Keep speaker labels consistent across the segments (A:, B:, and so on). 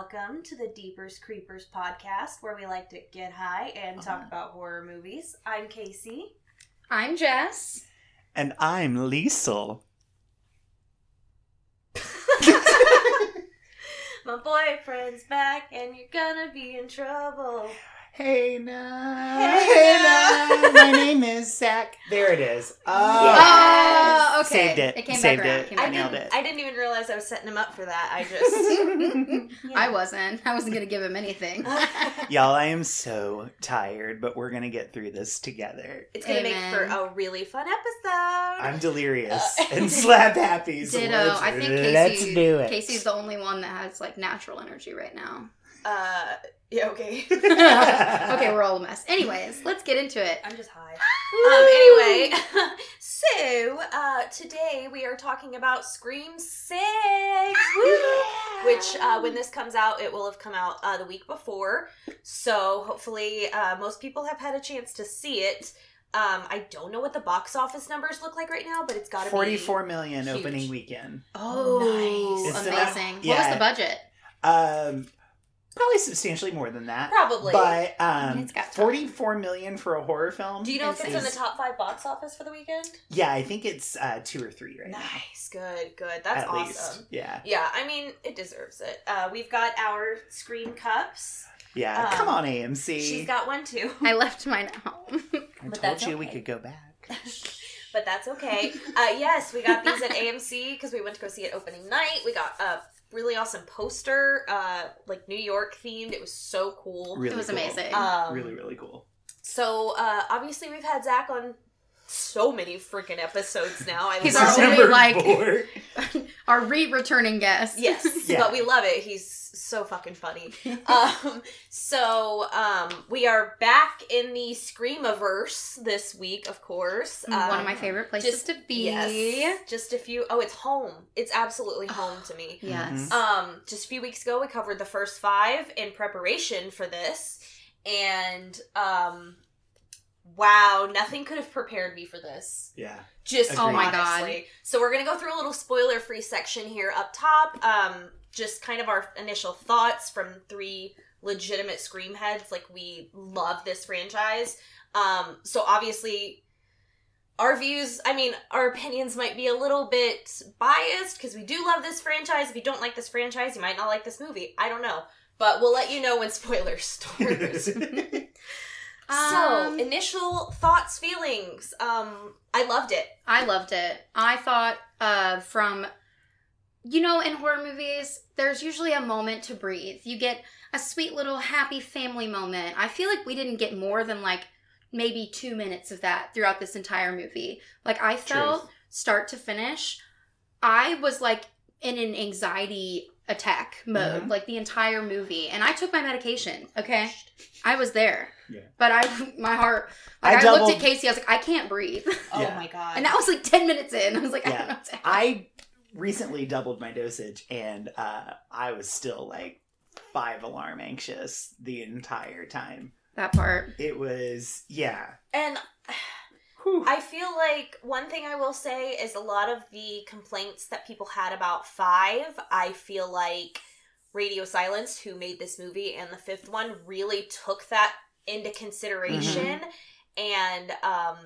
A: welcome to the Deepers Creepers podcast, where we like to get high and talk
B: Uh-huh.
A: about horror movies. I'm Casey.
C: I'm Jess.
B: And I'm Liesel.
A: My boyfriend's back, and you're gonna be in trouble.
B: Hey now.
A: Hey now.
B: My name is Zak. There it is. Oh,
A: Yes.
C: Oh, okay.
B: Saved it.
C: It came
B: Saved
C: back around.
B: it.
C: Came
A: I
C: back
B: nailed
A: didn't.
B: it.
A: I didn't even realize I was setting him up for that. I just. Yeah.
C: I wasn't. I wasn't gonna give him anything.
B: Y'all, I am so tired, but we're gonna get through this together.
A: It's gonna
C: Amen.
A: make for a really fun episode.
B: I'm delirious
A: Uh,
B: and slap happy. So
C: Ditto.
B: let's,
C: I think
B: let's do it.
C: Casey's the only one that has like natural energy right now.
A: Uh, yeah. Okay.
C: Okay, we're all a mess. Anyways, let's get into it.
A: I'm just high. Um, anyway, so uh, today we are talking about Scream Six, woo! which uh, when this comes out, it will have come out uh, the week before. So hopefully, uh, most people have had a chance to see it. Um, I don't know what the box office numbers look like right now, but it's got to be
B: 44 million
A: huge.
B: opening weekend.
C: Oh,
A: Nice.
B: It's
C: amazing!
B: enough-
C: What was the budget?
B: Um, probably substantially more than that.
A: Probably.
B: But um,
C: it's got time.
B: 44 million for a horror film.
A: Do you know if it's in the top five box office for the weekend?
B: Yeah, I think it's uh, two or three right now.
A: Nice, good, good. That's
B: At
A: awesome.
B: least. Yeah.
A: Yeah, I mean, it deserves it. Uh, we've got our screen cups.
B: Yeah.
A: Um,
B: Come on, AMC.
A: She's got one too.
C: I left mine at home.
B: I
A: but
B: told
A: that's
B: you we
A: okay.
B: could go back.
A: but that's okay. Uh, yes, we got these at AMC because we went to go see it opening night. We got a really awesome poster, uh, like New York themed. It was so cool.
B: Really
C: it was
B: cool.
C: amazing.
A: Um,
B: really, really cool.
A: So uh, obviously we've had Zak on so many freaking episodes now. I
C: He's
A: love
C: our only, like-
B: four.
C: Our re-returning guest.
A: Yes,
B: Yeah.
A: but we love it. He's so fucking funny. um, so um, we are back in the Screamiverse this week, of course.
C: One
A: Um,
C: of my favorite places
A: just-
C: to be.
A: Yes, just a few. Oh, it's home. It's absolutely home to me.
C: Yes.
B: Mhm.
A: Um, just a few weeks ago, we covered the first five in preparation for this, and um, wow, nothing could have prepared me for this.
B: Yeah.
A: Just
B: Agreed. Oh
C: my God.
A: So we're gonna go through a little spoiler-free section here up top. Um, just kind of our initial thoughts from three legitimate scream heads. Like we love this franchise. Um, so obviously. Our views, I mean, our opinions might be a little bit biased because we do love this franchise. If you don't like this franchise, you might not like this movie. I don't know. But we'll let you know when spoilers start. so,
C: Um,
A: initial thoughts, feelings. Um, I loved it.
C: I loved it. I thought uh, from, you know, in horror movies, there's usually a moment to breathe. You get a sweet little happy family moment. I feel like we didn't get more than like maybe two minutes of that throughout this entire movie. Like, I felt
B: Truth.
C: start to finish, I was like in an anxiety attack mode,
B: Mhm.
C: like the entire movie. And I took my medication, okay? I was there.
B: Yeah.
C: But I, my heart,
B: I
C: like I, looked
B: doubled-
C: at Casey, I was like, I can't breathe.
A: Oh
B: Yeah.
A: my god.
C: And that was like 10 minutes in. I was like, I don't know. What to
B: I recently doubled my dosage and uh, I was still like five alarm anxious the entire time.
C: that part.
B: It was, yeah.
A: and
B: Whew.
A: I feel like one thing I will say is a lot of the complaints that people had about five, I feel like Radio Silence, who made this movie, and the fifth one really took that into consideration. And um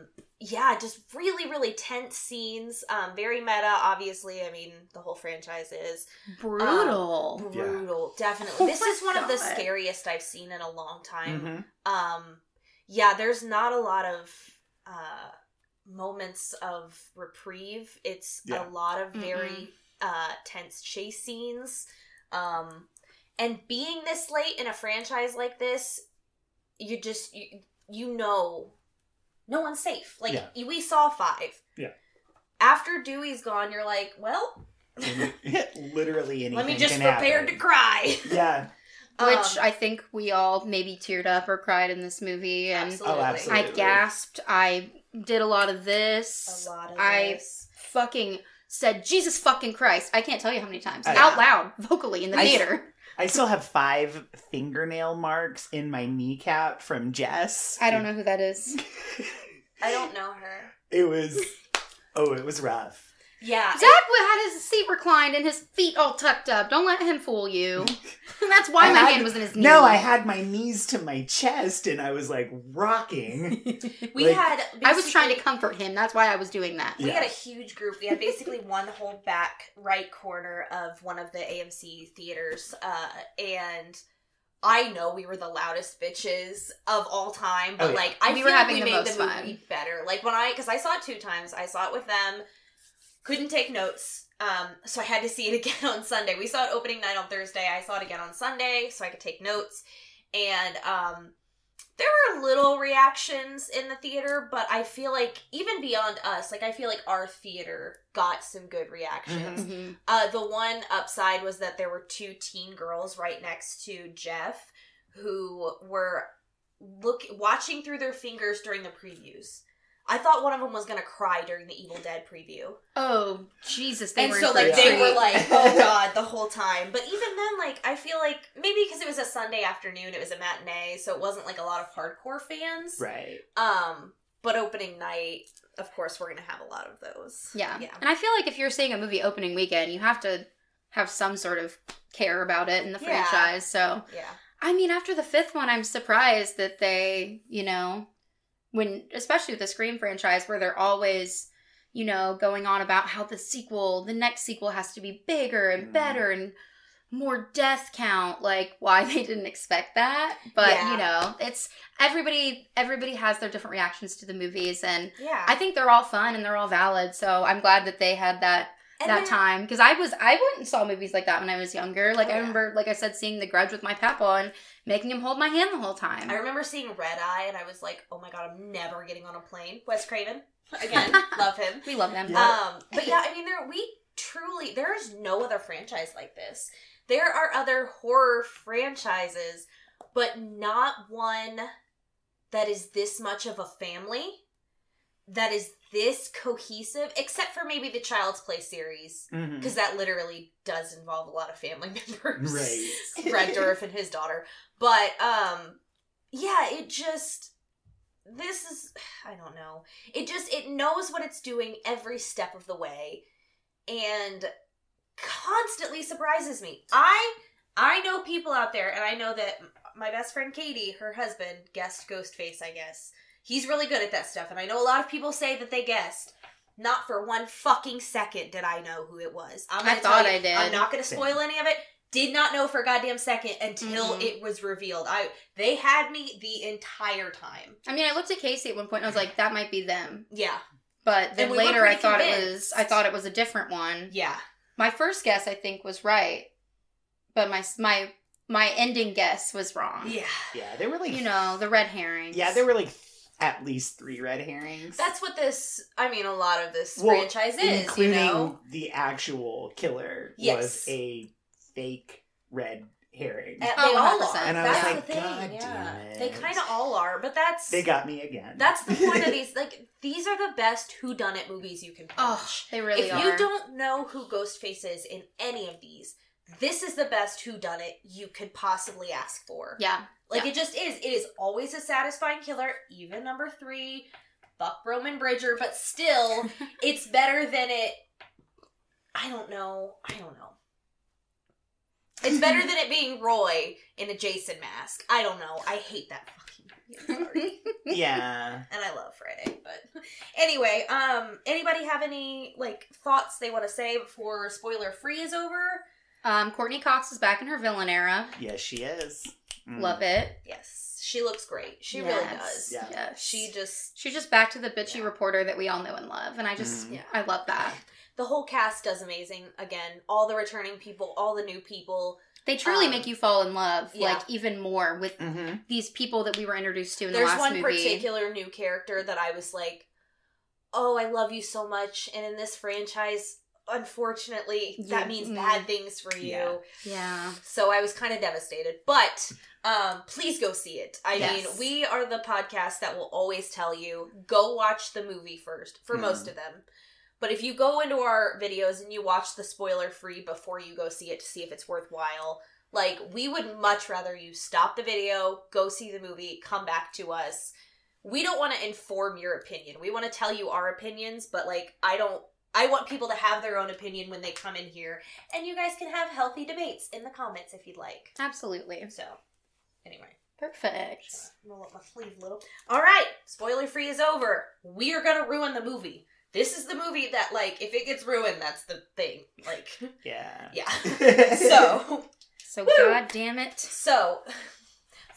A: yeah, just really, really tense scenes. Um, very meta, obviously. I mean, the whole franchise is
C: Brutal.
B: Yeah.
A: brutal, definitely.
C: Oh
A: this is one of the scariest I've seen in a long time.
B: Mhm.
A: um yeah there's not a lot of uh moments of reprieve it's
B: Yeah.
A: a lot of very uh tense chase scenes um and being this late in a franchise like this you just you, you know no one's safe like
B: Yeah.
A: we saw five
B: Yeah.
A: after dewey's gone you're like well
B: Literally anything.
A: let me just
B: can
A: prepare to cry
B: Yeah.
C: Which
A: Um,
C: I think we all maybe teared up or cried in this movie. And
A: absolutely.
B: Oh,
C: I gasped. I did a lot of this.
A: a lot of
C: I
A: this.
C: fucking said, Jesus fucking Christ. I can't tell you how many times.
B: I-
C: Out loud, vocally in the
B: I-
C: theater.
B: I still have five fingernail marks in my kneecap from Jess.
C: I don't know who that is.
A: i don't know her
B: It was, oh, it was rough.
A: Yeah.
C: Zak had his seat reclined and his feet all tucked up. Don't let him fool you. That's why
B: I
C: my
B: had-
C: hand was in his knee.
B: No, I had my knees to my chest and I was like rocking.
A: we
B: like-
A: had.
C: I was trying to comfort him. That's why I was doing that.
A: We
B: Yeah.
A: had a huge group. We had basically one whole back right corner of one of the AMC theaters, uh, and I know we were the loudest bitches of all time, but
B: Oh, yeah.
A: like I
C: We
A: feel
C: were
A: like we
C: the
A: made
C: most
A: the
C: fun.
A: movie better. Like when I, because I saw it two times. I saw it with them. Couldn't take notes, um, so I had to see it again on Sunday. We saw it opening night on Thursday. I saw it again on Sunday, so I could take notes. And um, there were little reactions in the theater, but I feel like even beyond us, like I feel like our theater got some good reactions.
C: Mhm.
A: Uh, the one upside was that there were two teen girls right next to Jeff who were look watching through their fingers during the previews. I thought one of them was gonna cry during the Evil Dead preview,
C: Oh Jesus! They
A: and
C: were
A: so like they were like, "Oh God!" the whole time. But even then, like I feel like maybe because it was a Sunday afternoon, it was a matinee, so it wasn't like a lot of hardcore fans.
B: right.
A: Um, but opening night, of course, we're gonna have a lot of those.
C: Yeah.
A: yeah,
C: And I feel like if you're seeing a movie opening weekend, you have to have some sort of care about it in the
A: Yeah.
C: franchise. So,
A: yeah.
C: I mean, after the fifth one, I'm surprised that they, you know, when, especially with the Scream franchise, where they're always, you know, going on about how the sequel, the next sequel has to be bigger and
B: Mhm.
C: better and more death count like why they didn't expect that but
A: Yeah.
C: you know it's everybody everybody has their different reactions to the movies and
A: Yeah.
C: I think they're all fun and they're all valid. So I'm glad that they had that
A: And
C: that
A: then-
C: time because I was I went and saw movies like that when I was younger. Like
A: Oh,
C: I
A: yeah.
C: remember, like I said, seeing The Grudge with my papa and making him hold my hand the whole time.
A: I remember seeing Red Eye and I was like, oh my god, I'm never getting on a plane. Wes Craven. Again, love him.
C: we love them.
B: Yeah.
A: Um, but yeah, I mean, there we truly there is no other franchise like this. There are other horror franchises, but not one that is this much of a family, that is this cohesive, except for maybe the Child's Play series, because that literally does involve a lot of family members.
B: Right.
A: Dourif and his daughter. But um yeah, it just this is I don't know. It just it knows what it's doing every step of the way and constantly surprises me. I I know people out there and I know that my best friend Katie, her husband, guessed Ghostface, I guess. He's really good at that stuff and I know a lot of people say that they guessed. Not for one fucking second did I know who it was. I'm
C: I thought
A: you,
C: I did.
A: I'm not gonna spoil any of it did not know for a goddamn second until
C: Mhm.
A: it was revealed. I they had me the entire time.
C: I mean, I looked at Casey at one point and I was like, that might be them.
A: Yeah,
C: But then
A: we
C: later I
A: pretty
C: thought it was I thought it was a different one.
A: yeah.
C: My first guess I think was right, but my my my ending guess was wrong.
A: Yeah.
B: Yeah, they were like
C: You know, the red herrings.
B: Yeah, there were like at least three red herrings.
A: That's what this I mean a lot of this
B: Well,
A: franchise is,
B: including
A: you know.
B: the actual killer
A: Yes.
B: was a fake red herring.
A: And
C: Oh,
A: they all are.
B: And I was
A: that's
B: like,
A: the thing.
B: God
A: yeah.
B: damn
A: They kind of all are, but that's
B: they got me again.
A: that's the point of these like these are the best who done it movies you can
C: Oh,
A: watch.
C: they really
A: if
C: are.
A: you don't know who Ghostface is in any of these, this is the best who done it you could possibly ask for.
C: Yeah.
A: Like
C: Yeah.
A: it just is. It is always a satisfying killer, even number three, Buck Roman Bridger, but still, it's better than it. I don't know. I don't know. It's better than it being Roy in a Jason mask. I don't know. I hate that fucking movie. Sorry.
B: yeah.
A: and I love Friday. But anyway, um, anybody have any like thoughts they want to say before spoiler free is over?
C: Um, Courteney Cox is back in her villain era.
B: Yes, she is. Mm.
C: Love it.
A: Yes, she looks great. She really does.
B: Yeah.
C: Yes.
A: She just
C: She's just back to the bitchy
A: Yeah.
C: reporter that we all know and love, and I just
B: Mhm.
A: Yeah.
C: I love that.
A: the whole cast does amazing. Again, all the returning people, all the new people.
C: They truly
A: Um,
C: make you fall in love,
A: yeah.
C: like even more with
B: Mm-hmm.
C: these people that we were introduced to in the
A: There's one particular new character that I was like, "Oh, I love you so much," and in this franchise, unfortunately,
C: Yeah.
A: that means
C: Mm.
A: bad things for you.
B: Yeah.
C: Yeah.
A: So I was kind of devastated. But um please go see it. I
C: Yes.
A: mean, we are the podcast that will always tell you go watch the movie first for
B: Mhm.
A: most of them. But if you go into our videos and you watch the spoiler free before you go see it to see if it's worthwhile, like we would much rather you stop the video, go see the movie, come back to us. We don't want to inform your opinion. We want to tell you our opinions, but like I don't I want people to have their own opinion when they come in here, and you guys can have healthy debates in the comments if you'd like.
C: Absolutely.
A: So, anyway,
C: Perfect.
A: I'm gonna let my sleeve a little. All right, spoiler free is over. We are gonna ruin the movie. This is the movie that, like, if it gets ruined, that's the thing. Like,
B: Yeah.
A: yeah. so,
C: So
A: Woo!
C: god damn it.
A: So,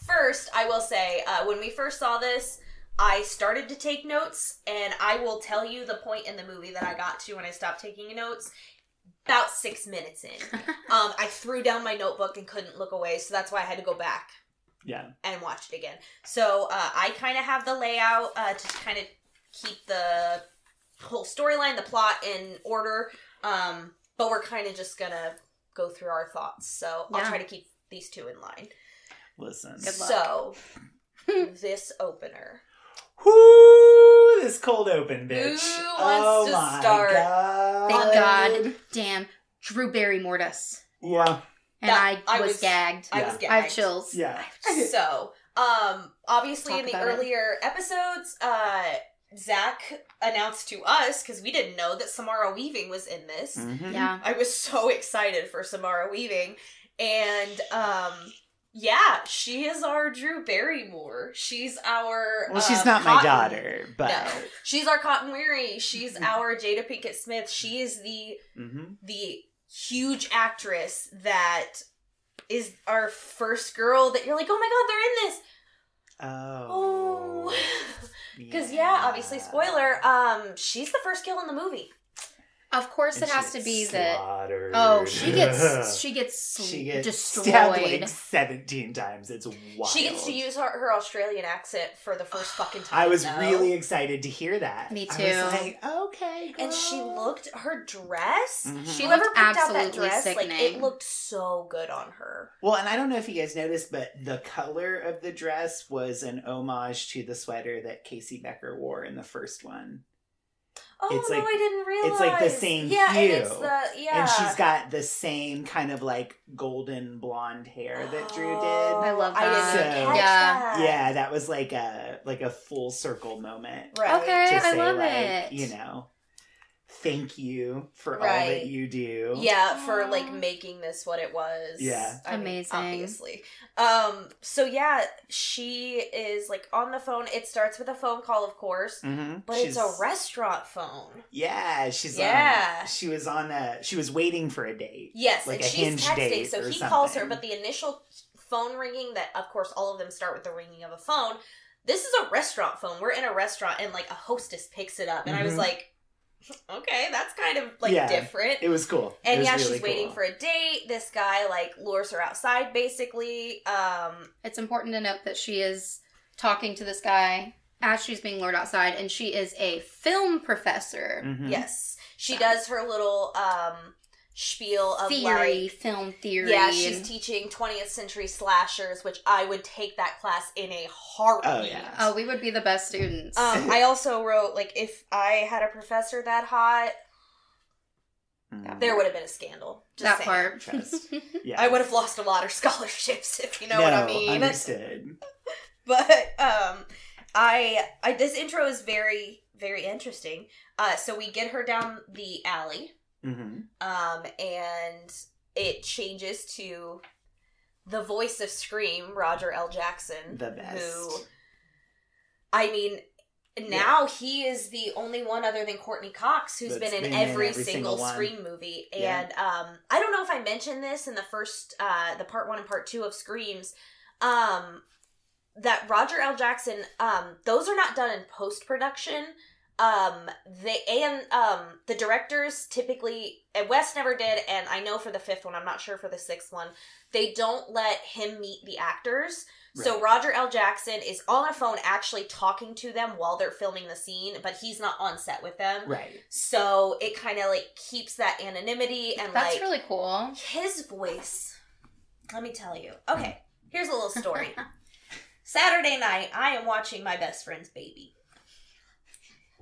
A: first, I will say, uh, when we first saw this, I started to take notes, and I will tell you the point in the movie that I got to when I stopped taking notes. About six minutes in, um, I threw down my notebook and couldn't look away, so that's why I had to go back
B: Yeah.
A: and watch it again. So uh, I kind of have the layout uh, to kind of keep the whole storyline, the plot in order. Um, but we're kind of just gonna go through our thoughts. So I'll
C: Yeah.
A: try to keep these two in line.
B: Listen.
C: Good luck.
A: So this opener.
B: Whoo! This cold open, bitch.
A: Who
B: oh
A: wants to
B: my
A: start?
B: God.
C: Thank God. Damn. Drew Barrymore us.
B: Yeah.
C: And
A: That-
C: I,
A: I
C: was,
A: was-
C: gagged.
A: I
B: Yeah.
A: was
C: I have chills.
B: Yeah.
A: So, um, obviously
C: Talk
A: in the
C: about it.
A: earlier episodes, uh, Zak announced to us because we didn't know that Samara Weaving was in this.
B: Mhm.
C: Yeah.
A: I was so excited for Samara Weaving. And um yeah, she is our Drew Barrymore. She's our
B: Well, she's
A: uh,
B: not my daughter, but
A: No. She's our Cotton Weary. She's our Jada Pinkett Smith. She is the
B: Mhm.
A: the huge actress that is our first girl that you're like, oh my god, they're in this.
B: Oh.
A: Oh. Because yeah, obviously, spoiler. Um, she's the first kill in the movie.
C: Of course
B: And
C: it has to be
B: gets
C: that. Oh, she gets she gets
B: she gets
C: destroyed.
B: stabbed like seventeen times. It's wild.
A: She gets to use her, her Australian accent for the first fucking time.
B: I was
A: though.
B: really excited to hear that.
C: Me
B: I
C: too.
B: was like, okay,
A: And she looked her dress.
B: Mhm.
A: She
C: She looked
A: picked out that
C: absolutely
A: dress. Like it looked so good on her.
B: Well, and I don't know if you guys noticed, but the color of the dress was an homage to the sweater that Casey Becker wore in the first one.
A: Oh
B: It's
A: no,
B: like-
A: I didn't realize.
B: it's like the same
A: Yeah, and
B: hue.
A: it's the yeah.
B: And she's got the same kind of like golden blonde hair that Drew did.
C: Oh, I love
A: I didn't
C: that.
B: So-
A: catch
C: Yeah.
A: that.
B: Yeah, that was like a like a full circle moment
A: Right.
C: Okay.
B: to
C: I love
B: like,
C: it.
B: you know, thank you for all that you do.
A: Yeah, for like making this what it was.
B: Yeah.
A: I mean,
C: Amazing.
A: obviously. Um. So yeah, she is like on the phone. It starts with a phone call, of course,
B: hmm
A: but it's a restaurant phone.
B: Yeah, she's
A: Yeah.
B: On, she was on a. She was waiting for a date.
A: Yes,
B: Like
A: and
B: a
A: she's
B: hinge
A: texting.
B: date
A: So
B: or
A: he calls her, but the initial phone ringing that, of course, all of them start with the ringing of a phone. This is a restaurant phone. We're in a restaurant, and like a hostess picks it up, and I was
B: Mhm.
A: like, okay, that's kind of like
B: Yeah.
A: different.
B: It was cool.
A: And
B: was
A: yeah,
B: really
A: she's waiting for a date. This guy like lures her outside, basically. Um,
C: It's important to note that she is talking to this guy as she's being lured outside, and she is a film professor.
B: Mhm.
A: yes, she
C: So-
A: does her little um spiel of
C: Theory,
A: like.
C: film theory.
A: Yeah, she's teaching 20th century slashers, which I would take that class in a heartbeat.
B: Oh, yeah.
C: oh, we would be the best students.
A: Um, I also wrote like if I had a professor that hot,
B: Mhm.
A: there would have been a scandal. Just
C: that
A: saying.
C: part.
B: Trust. Yeah.
A: I would have lost a lot of scholarships if you know what I
B: No,
A: mean.
B: Understood.
A: but um I I this intro is very very interesting. Uh so we get her down the alley
B: hmm
A: um and it changes to the voice of Scream, Roger L. Jackson,
B: The best.
A: who I mean now he is the only one other than Courteney Cox who's
B: That's
A: been in
B: been in
A: every,
B: every
A: single,
B: single.
A: Scream movie.
B: Yeah.
A: And um I don't know if I mentioned this in the first uh the part 1 and part 2 of Screams. Um that Roger L. Jackson, um, those are not done in post production. Um, they and um the directors typically and Wes never did, and I know for the fifth one, I'm not sure for the sixth one, they don't let him meet the actors. So Roger L. Jackson is on a phone actually talking to them while they're filming the scene, but he's not on set with them.
B: Right.
A: So it kind of like keeps that anonymity and
C: That's
A: like
C: really cool.
A: his voice. Let me tell you. Okay, here's a little story. Saturday night, I am watching my best friend's baby.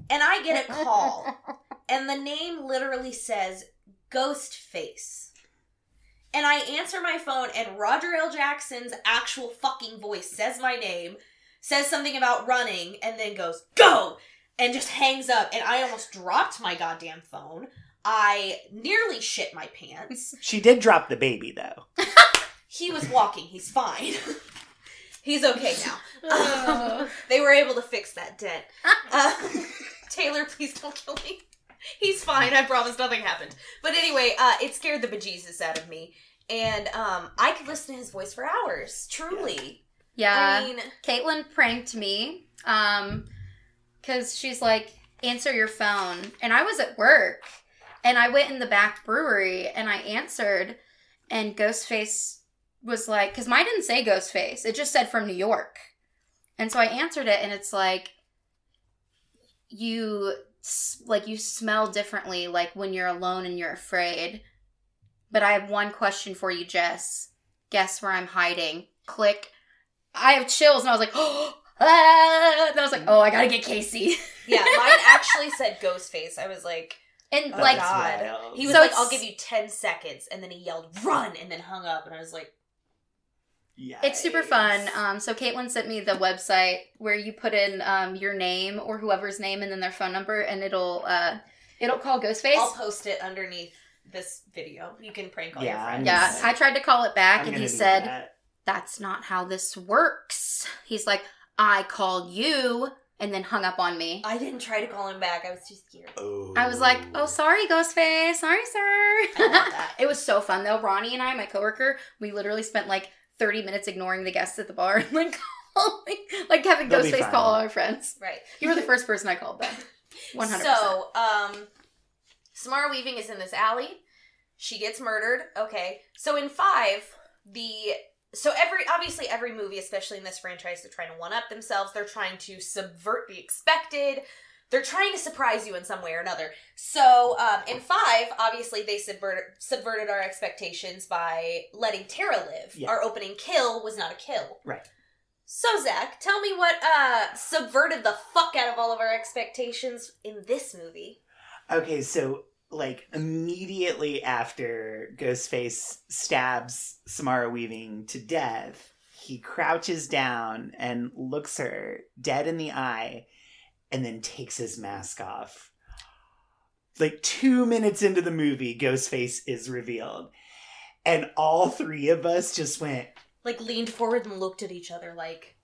A: And I get a call, and the name literally says Ghost Face. And I answer my phone, and Roger L. Jackson's actual fucking voice says my name, says something about running, and then goes, Go! and just hangs up. And I almost dropped my goddamn phone. I nearly shit my pants.
B: She did drop the baby though.
A: He was walking. He's fine. He's okay now.
C: Uh,
A: They were able to fix that dent. Uh, Taylor, please don't kill me. He's fine. I promise nothing happened. But anyway, uh, it scared the bejesus out of me. And um, I could listen to his voice for hours. Truly.
C: yeah.
A: I mean,
C: Caitlin pranked me um because she's like answer your phone and i was at work and i went in the back brewery and i answered and ghostface was like because mine didn't say ghostface it just said from new york and so i answered it and it's like you like you smell differently like when you're alone and you're afraid but i have one question for you jess guess where i'm hiding click I have chills, and I was like, oh, ah! and I was like, oh, I gotta get Casey.
A: yeah, mine actually said ghost face. I was like,
C: And
B: Oh,
C: like,
A: God. he was
C: so
A: like, "I'll give you 10 seconds. And then he yelled, run, and then hung up. And I was like,
C: it's super fun. Um, so Caitlin sent me the website where you put in um your name or whoever's name and then their phone number, and it'll uh it'll call Ghostface.
A: I'll post it underneath this video. You can prank all
B: Yeah,
A: your friends.
C: yeah, I tried to call it back,
B: I'm
C: and he said,
B: that.
C: "That's not how this works." He's like, "I called you," and then hung up on me.
A: I didn't try to call him back. I was too scared.
B: Oh.
C: I was like, "Oh, sorry, Ghostface. Sorry, sir."
A: I love that.
C: It was so fun though. Ronnie and I, my coworker, we literally spent like 30 minutes ignoring the guests at the bar and like calling, like having
B: They'll
C: Ghostface call all our friends.
A: Right.
C: You were the first person I called though. 100%.
A: So, um, Samara Weaving is in this alley. She gets murdered. Okay. So in five, the so every obviously every movie, especially in this franchise, they're trying to one up themselves. They're trying to subvert the expected. They're trying to surprise you in some way or another. So um, in five, obviously they subverted subverted our expectations by letting Tara live.
B: Yeah.
A: Our opening kill was not a kill.
B: Right.
A: So Zak, tell me what uh subverted the fuck out of all of our expectations in this movie.
B: Okay, so like immediately after Ghostface stabs Samara Weaving to death, he crouches down and looks her dead in the eye and then takes his mask off. Like two minutes into the movie, Ghostface is revealed. And all three of us just went,
A: Like leaned forward and looked at each other like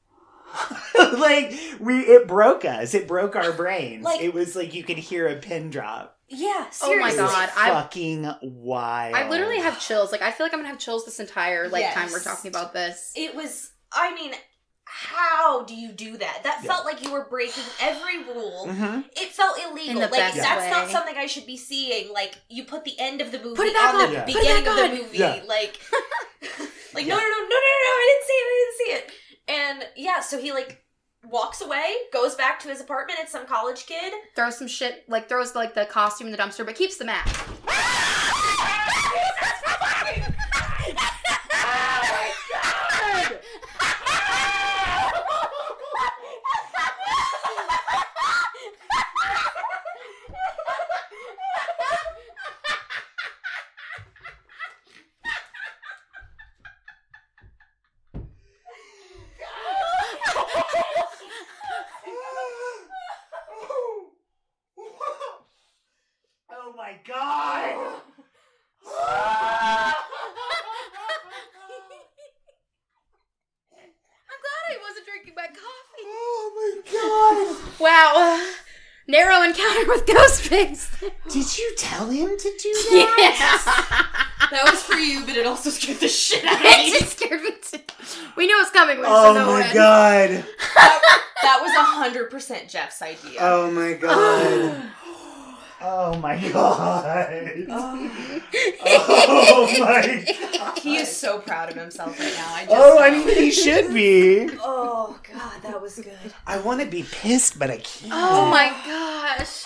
B: like we it broke us. It broke our brains.
A: Like-
B: it was like you could hear a pin drop.
A: Yeah,
C: Oh my
B: It
A: seriously.
B: was
C: God, I-
B: fucking wild.
C: I literally have chills. Like I feel like I'm gonna have chills this entire like time we're talking about this.
A: It was I mean, how do you do that? That
B: Yeah.
A: felt like you were breaking every rule.
B: hmm
A: It felt illegal.
C: In the
A: like
C: best
A: that's not something I should be seeing. Like you put the end of the movie
C: Put it back
A: on
C: on.
A: the
B: Yeah.
C: Put it
A: beginning
C: back
A: of
C: on.
A: the movie.
B: Yeah.
A: Like like
B: Yeah.
A: no no no no no no no I didn't see it, I didn't see it. And yeah, so he like walks away, goes back to his apartment, it's some college kid.
C: Throws some shit, like throws like the costume in the dumpster, but keeps the mask.
B: Oh my god!
C: I'm glad I wasn't drinking my coffee.
B: My
C: Wow. Uh, narrow encounter with Ghostface.
B: god! Did you tell him to do that? Yes.
A: that was for you, but it also scared the shit out of me.
C: it just scared me too. We knew it was coming. We just
B: Oh
C: didn't know
B: my
C: when.
B: god!
A: That was hundred percent Jeff's idea.
B: Oh my god! Oh my god!
A: Oh.
B: Oh my god!
A: He is so proud of himself right now. I just
B: Oh, I mean, he should be.
A: Oh god, that was good.
B: I want to be pissed, but I can't.
C: Oh my gosh.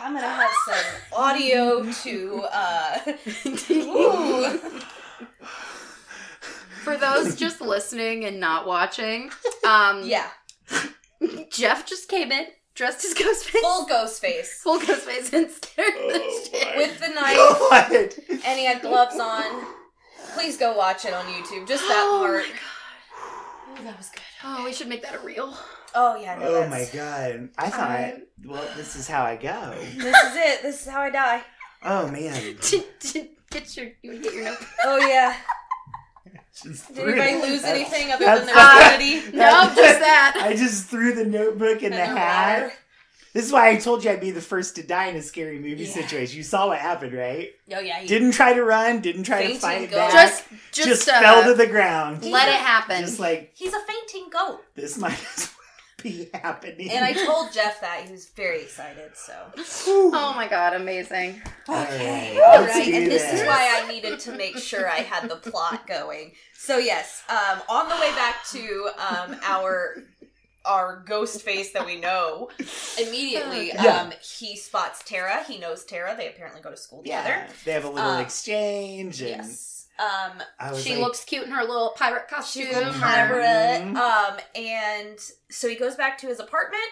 A: I'm gonna have some audio to uh.
C: For those just listening and not watching, um,
A: Yeah.
C: Jeff just came in dressed as Ghostface,
A: Full ghost face.
C: full Ghostface, and scared
B: Oh
C: the shit.
A: With the knife
B: God.
A: and he had gloves on. Please go watch it on YouTube. Just that
C: Oh
A: part.
C: Oh my God.
A: Oh, that was good.
C: Oh, we should make that a reel.
A: Oh yeah, no,
B: Oh
A: that's-
B: my god. I thought,
C: I-
B: well, this is how I go.
A: This is it. This is how I die.
B: Oh man.
C: get your you get your notebook.
A: Oh yeah.
B: Just
A: Did anybody lose
B: That's-
A: anything other
B: that's-
A: than their identity?
C: No, just that.
B: I just threw the notebook in the
A: And their
B: hat.
A: water?
B: This is why I told you I'd be the first to die in a scary movie
A: Yeah.
B: situation. You saw what happened, right?
A: Oh yeah. he-
B: Didn't try to run, didn't try to fight
A: goat.
B: back.
C: Just
B: Just,
C: just, uh,
B: fell to the ground.
C: let it happen.
B: Just like
A: He's a fainting goat.
B: this might as well be happening.
A: And I told Jeff that he was very excited. So.
C: oh my god, amazing.
B: Okay, all right, let's
A: right,
B: do
A: and this is why I needed to make sure I had the plot going. So yes, um, on the way back to um, our our ghost face that we know, immediately
B: Yeah.
A: um, he spots Tara. He knows Tara. They apparently go to school together.
B: Yeah, they have a little
A: Um,
B: exchange, and
A: Yes. Um,
C: She
B: like,
C: looks cute in her little pirate costume.
A: she's a pirate. Um, and so he goes back to his apartment.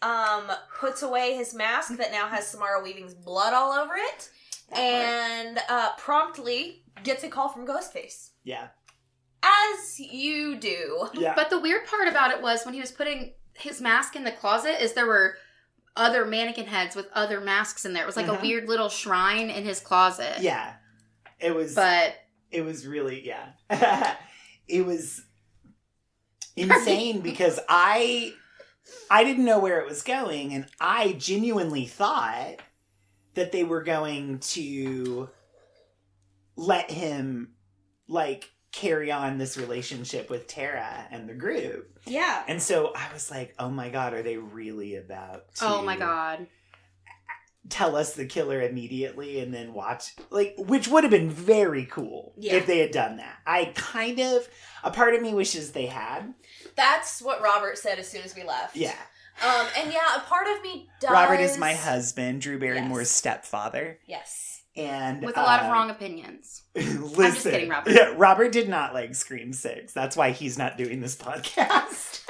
A: Um, puts away his mask that now has Samara Weaving's blood all over it, and uh, promptly gets a call from Ghostface.
B: yeah,
A: As you do.
B: yeah.
C: But the weird part about it was when he was putting his mask in the closet is there were other mannequin heads with other masks in there. It was like a weird little shrine in his closet.
B: yeah, it was.
C: But
B: it was really yeah it was insane because i i didn't know where it was going and i genuinely thought that they were going to let him like carry on this relationship with tara and the group
A: Yeah.
B: and so i was like oh my god are they really about to
C: oh my god.
B: Tell us the killer immediately and then watch like which would have been very cool
A: Yeah.
B: if they had done that i kind of a part of me wishes they had
A: That's what Robert said as soon as we left.
B: yeah
A: Um, and yeah, a part of me does.
B: robert is my husband drew barrymore's
A: Yes.
B: stepfather
A: Yes.
B: and
C: With a lot of
B: uh,
C: wrong opinions.
B: listen
C: kidding, Robert.
B: yeah, robert did not like scream six that's why he's not doing this podcast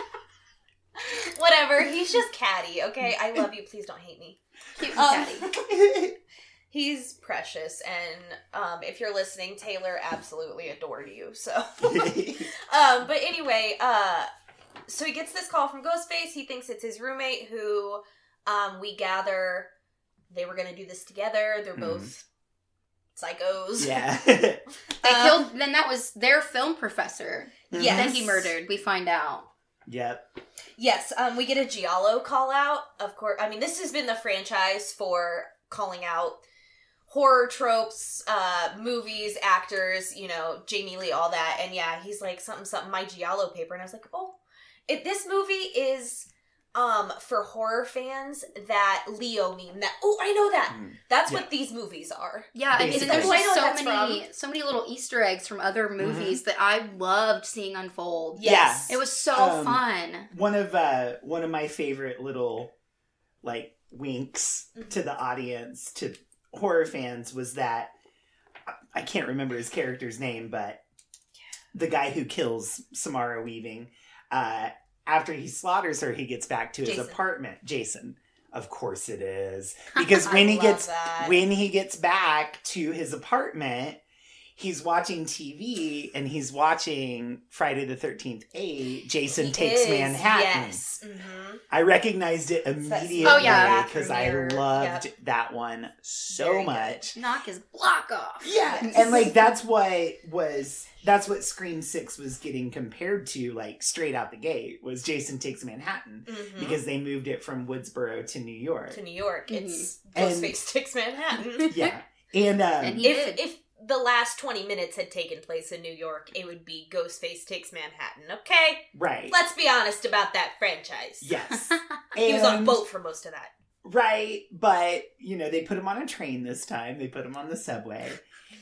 A: Whatever. He's just catty. Okay. I love you. Please don't hate me.
C: Cute
A: Um,
C: catty.
A: He's precious, and um, if you're listening, Taylor absolutely adored you. So, um, but anyway, uh, so he gets this call from Ghostface. He thinks it's his roommate, who um, we gather they were going to do this together. They're
B: Mhm.
A: both psychos.
B: yeah
C: They
A: Um,
C: killed then that was their film professor.
A: Yes.
C: Then he murdered, we find out.
B: Yep
A: Yes, um, we get a Giallo call out. Of course, I mean this has been the franchise for calling out horror tropes, uh, movies, actors. You know, Jamie Lee, all that. And yeah, he's like something, something. My Giallo paper, and I was like, oh, this movie is um for horror fans that Leo meme that oh I know that
B: Mm.
A: that's
B: Yeah.
A: what these movies are.
C: Yeah, and, and
B: Basically.
C: there's
A: I know
C: just so
A: that's
C: many so many little Easter eggs from other movies that I loved seeing unfold.
A: Yes,
C: It was so
B: Um,
C: fun.
B: one of uh one of my favorite little like winks
A: Mhm.
B: to the audience to horror fans was that I can't remember his character's name, but the guy who kills Samara Weaving, uh, after he slaughters her, he gets back to his
A: Jason.
B: apartment. Jason, of course it is, because when he gets
A: that.
B: when he gets back to his apartment, he's watching TV and he's watching Friday the Thirteenth Eight. Jason
A: He
B: takes
A: is,
B: Manhattan.
A: Yes. hmm
B: I recognized it
A: that
B: immediately
C: Oh, yeah.
B: because I loved
A: Yep.
B: that one so
A: Very good.
B: much.
C: Knock his block off.
B: Yeah,
A: Yes.
B: and like that's what was that's what Scream Six was getting compared to, like straight out the gate, was Jason Takes Manhattan
A: hmm
B: because they moved it from Woodsboro to New York.
A: to New York. It's
B: And-
A: Ghostface takes Manhattan.
B: Yeah, and um,
C: And
A: if if the last twenty minutes had taken place in New York, it would be Ghostface takes Manhattan. Okay,
B: right,
A: let's be honest about that franchise.
B: yes,
A: he was on a boat for most of that.
B: Right, but you know they put him on a train this time. They put him on the subway,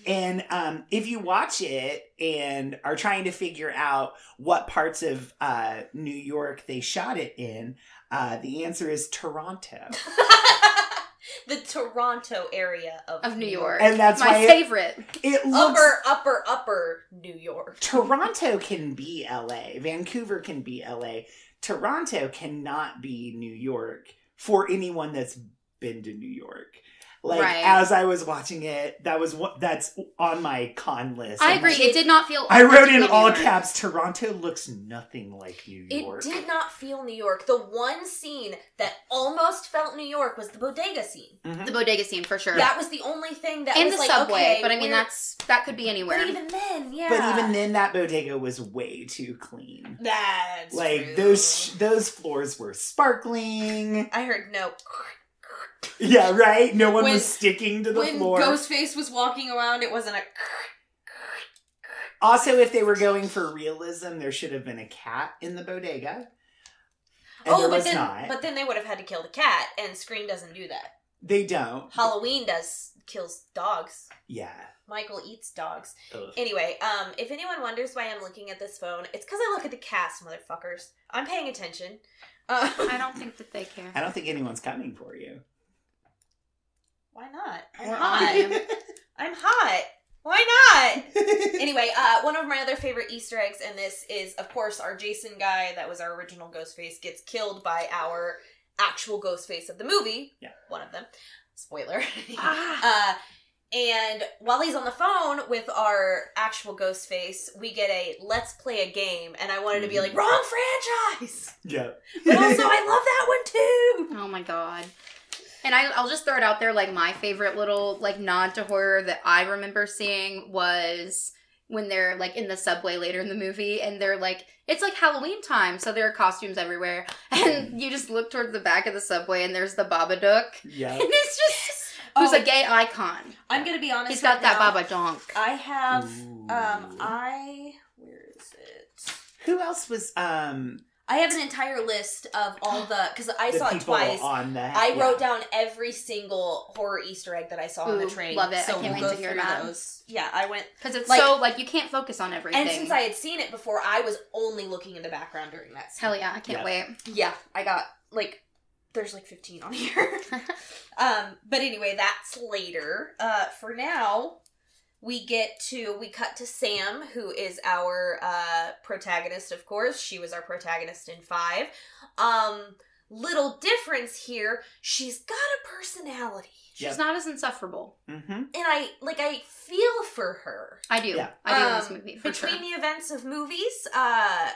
B: and um, if you watch it and are trying to figure out what parts of uh, New York they shot it in, uh, the answer is Toronto,
A: the Toronto area of,
C: of New York.
B: and that's
C: my
B: why it,
C: favorite.
B: it looks.
A: Upper, upper, upper New York.
B: Toronto can be L.A. Vancouver can be L.A. Toronto cannot be New York for anyone that's been to New York. Like
C: Right.
B: as I was watching it, that was what that's on my con list.
C: I
B: I'm
C: agree.
B: like-
C: It did not feel.
B: I wrote in
C: particularly
B: all
C: York.
B: caps, Toronto looks nothing like New York.
A: It did not feel New York. The one scene that almost felt New York was the bodega scene.
B: Mhm.
C: The bodega scene for sure.
A: That was the only thing that
C: and
A: was
C: the
A: like,
C: subway,
A: okay,
C: but I mean that's that could be anywhere.
A: But even then, yeah.
B: But even then, that bodega was way too clean.
A: that's
B: like
A: true.
B: those those floors were sparkling.
A: I heard no.
B: Yeah, right. No one
A: When-
B: was sticking to the
A: when
B: floor.
A: Ghostface was walking around, it wasn't a.
B: Also, if they were going for realism, there should have been a cat in the bodega. And
A: oh,
B: there
A: but
B: was
A: then,
B: not.
A: but then they would have had to kill the cat, and Scream doesn't do that.
B: they don't.
A: Halloween does kills dogs.
B: Yeah.
A: Michael eats dogs.
B: Ugh.
A: Anyway, um, if anyone wonders why I'm looking at this phone, it's because I look at the cast, motherfuckers. I'm paying attention. Uh,
C: I don't think that they care.
B: I don't think anyone's coming for you.
A: Why not? I'm
B: Why?
A: hot. I'm hot. Why not? anyway, uh, one of my other favorite Easter eggs in this is, of course, our Jason guy that was our original Ghostface gets killed by our actual Ghostface of the movie.
B: Yeah.
A: One of them. Spoiler.
C: Ah.
A: uh, and while he's on the phone with our actual Ghostface, we get a let's play a game, and I wanted to be like,
B: Mhm.
A: wrong franchise!
B: yeah.
A: But also, I love that one too!
C: Oh my god. And I, I'll just throw it out there like my favorite little like nod to horror that I remember seeing was when they're like in the subway later in the movie and they're like it's like Halloween time so there are costumes everywhere and you just look towards the back of the subway and there's the Babadook
B: Yeah.
C: and it's just who's
A: Oh,
C: a gay icon.
A: I'm gonna be honest.
C: He's got
A: right
C: that
A: now.
C: Baba Donk.
A: I have,
B: Ooh.
A: um, I. Where is it?
B: Who else was um
A: I have an entire list of all the because I
B: the
A: saw it
B: people
A: twice.
B: on the
A: I
B: yeah.
A: wrote down every single horror Easter egg that I saw on the
C: Ooh,
A: train.
C: love it. I
A: So
C: can't
A: we'll
C: wait
A: go
C: to hear
A: through
C: that.
A: those. Yeah, I went.
C: Because it's
A: Like-
C: so like you can't focus on everything.
A: And since I had seen it before, I was only looking in the background during that. Scene.
C: Hell yeah, I can't
B: Yeah.
C: wait.
A: Yeah, I got like there's like 15 on here. um, but anyway, that's later. Uh, for now, we get to we cut to Sam, who is our uh protagonist. Of course, she was our protagonist in five. Um, little difference here. She's got a personality,
C: She's
B: Yep.
C: not as insufferable.
B: Mm-hmm.
A: and I like I feel for her.
C: I do.
B: Yeah.
C: I do in
A: Um,
C: this movie for
A: between
C: sure.
A: the events of movies, uh,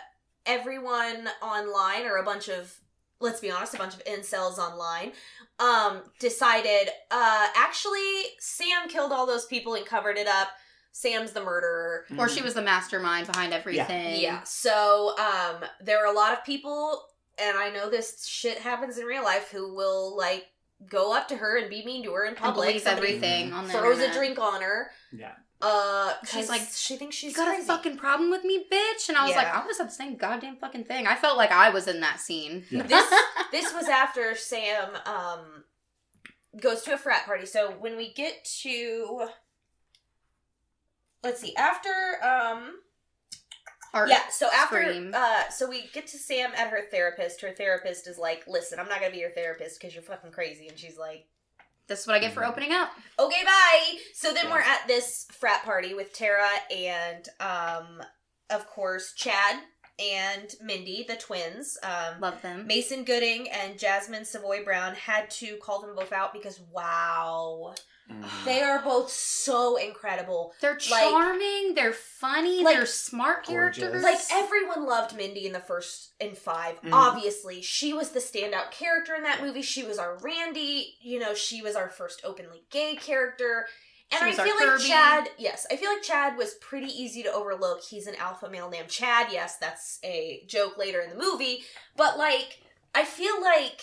A: everyone online or a bunch of let's be honest, a bunch of incels online um, decided uh, actually Sam killed all those people and covered it up. Sam's the murderer.
C: Or she was the mastermind behind everything.
A: Yeah. So um, there are a lot of people, and I know this shit happens in real life, who will like go up to her and be mean to her in
C: And
A: public.
C: believes
A: Somebody
C: everything on the
A: throws
C: internet.
A: a drink on her.
B: Yeah.
A: Uh,
C: She's
A: she's
C: like,
A: like, she thinks she's
C: got
A: crazy.
C: a fucking problem with me, bitch? And I was
A: Yeah.
C: like, I was at the same goddamn fucking thing. I felt like I was in that scene.
B: Yeah.
A: this this was after Sam um goes to a frat party. So when we get to let's see, after um
C: Or-
A: yeah, so after
C: Scream.
A: uh so we get to Sam at her therapist. Her therapist is like, "Listen, I'm not going to be your therapist cuz you're fucking crazy." And she's like,
C: This is what I get for opening up.
A: "Okay, bye." So then
B: Yeah.
A: we're at this frat party with Tara and um of course Chad and Mindy, the twins. Um
C: Love them.
A: Mason Gooding and Jasmine Savoy Brown had to call them both out because wow,
B: Mhm.
A: they are both so incredible.
C: They're charming. they're funny.
A: Like-
C: they're smart
B: Gorgeous.
C: characters.
A: Like everyone loved Mindy in the first in 5
B: Mhm.
A: Obviously, she was the standout character in that movie. She was our Randy. You know, she was our first openly gay character. And
C: She
A: I feel like
C: Kirby.
A: Chad, yes, I feel like Chad was pretty easy to overlook. He's an alpha male named Chad. Yes, that's a joke later in the movie. But like, I feel like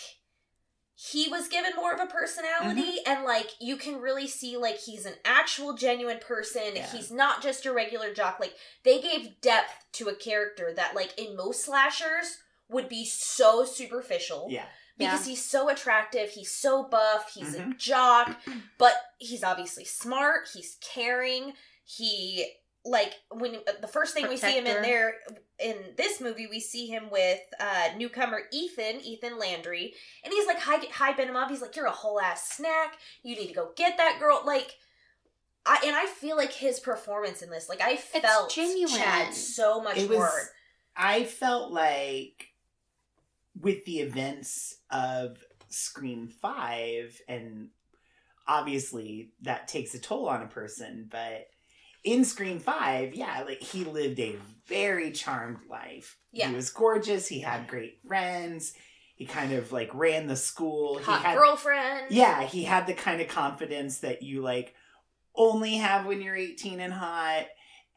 A: he was given more of a personality
C: Mm-hmm.
A: and like you can really see like he's an actual genuine person
B: Yeah.
A: he's not just your regular jock like they gave depth to a character that like in most slashers would be so superficial
B: Yeah.
A: because he's so attractive he's so buff he's a
B: Mhm.
A: jock but he's obviously smart he's caring he like when uh, the first thing we see him in there in this movie we see him with uh newcomer ethan ethan landry and he's like hy- hi, him up he's like you're a whole ass snack you need to go get that girl like I, and I feel like his performance in this, like I felt
C: genuine.
A: Chad so much
B: It was.
A: more.
B: I felt like with the events of Scream Five, and obviously that takes a toll on a person, but in Scream 5, yeah, like he lived a very charmed life.
A: Yeah.
B: He was gorgeous, he had great friends, he kind of like ran the school.
A: Hot
B: he had
A: girlfriend.
B: Yeah, he had the kind of confidence that you like only have when you're 18 and hot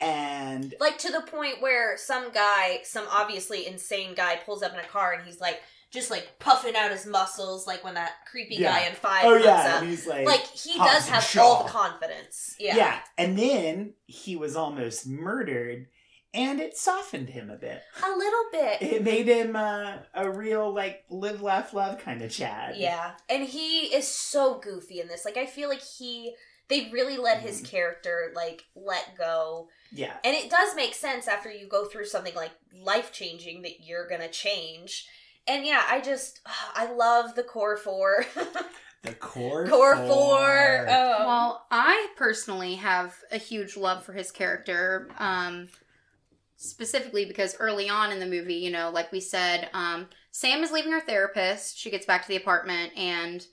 B: and
A: Like to the point where some guy, some obviously insane guy, pulls up in a car and he's like, just like puffing out his muscles, like when that creepy
B: Yeah.
A: guy in five
B: oh
A: comes
B: yeah,
A: up.
B: and he's like
A: Like he does have
B: Shaw.
A: all the confidence. Yeah.
B: yeah, and then he was almost murdered and it softened him a bit.
A: A little bit.
B: It made him uh, a real like live laugh love kind of Chad.
A: Yeah. And he is so goofy in this. Like I feel like he they really let his
B: Mhm.
A: character like let go.
B: Yeah.
A: And it does make sense after you go through something like life changing that you're gonna change. And yeah, I just I love the core four.
B: The core
A: core four. Oh.
C: Well, I personally have a huge love for his character, um, specifically because early on in the movie, you know, like we said, um, Sam is leaving her therapist. She gets back to the apartment, and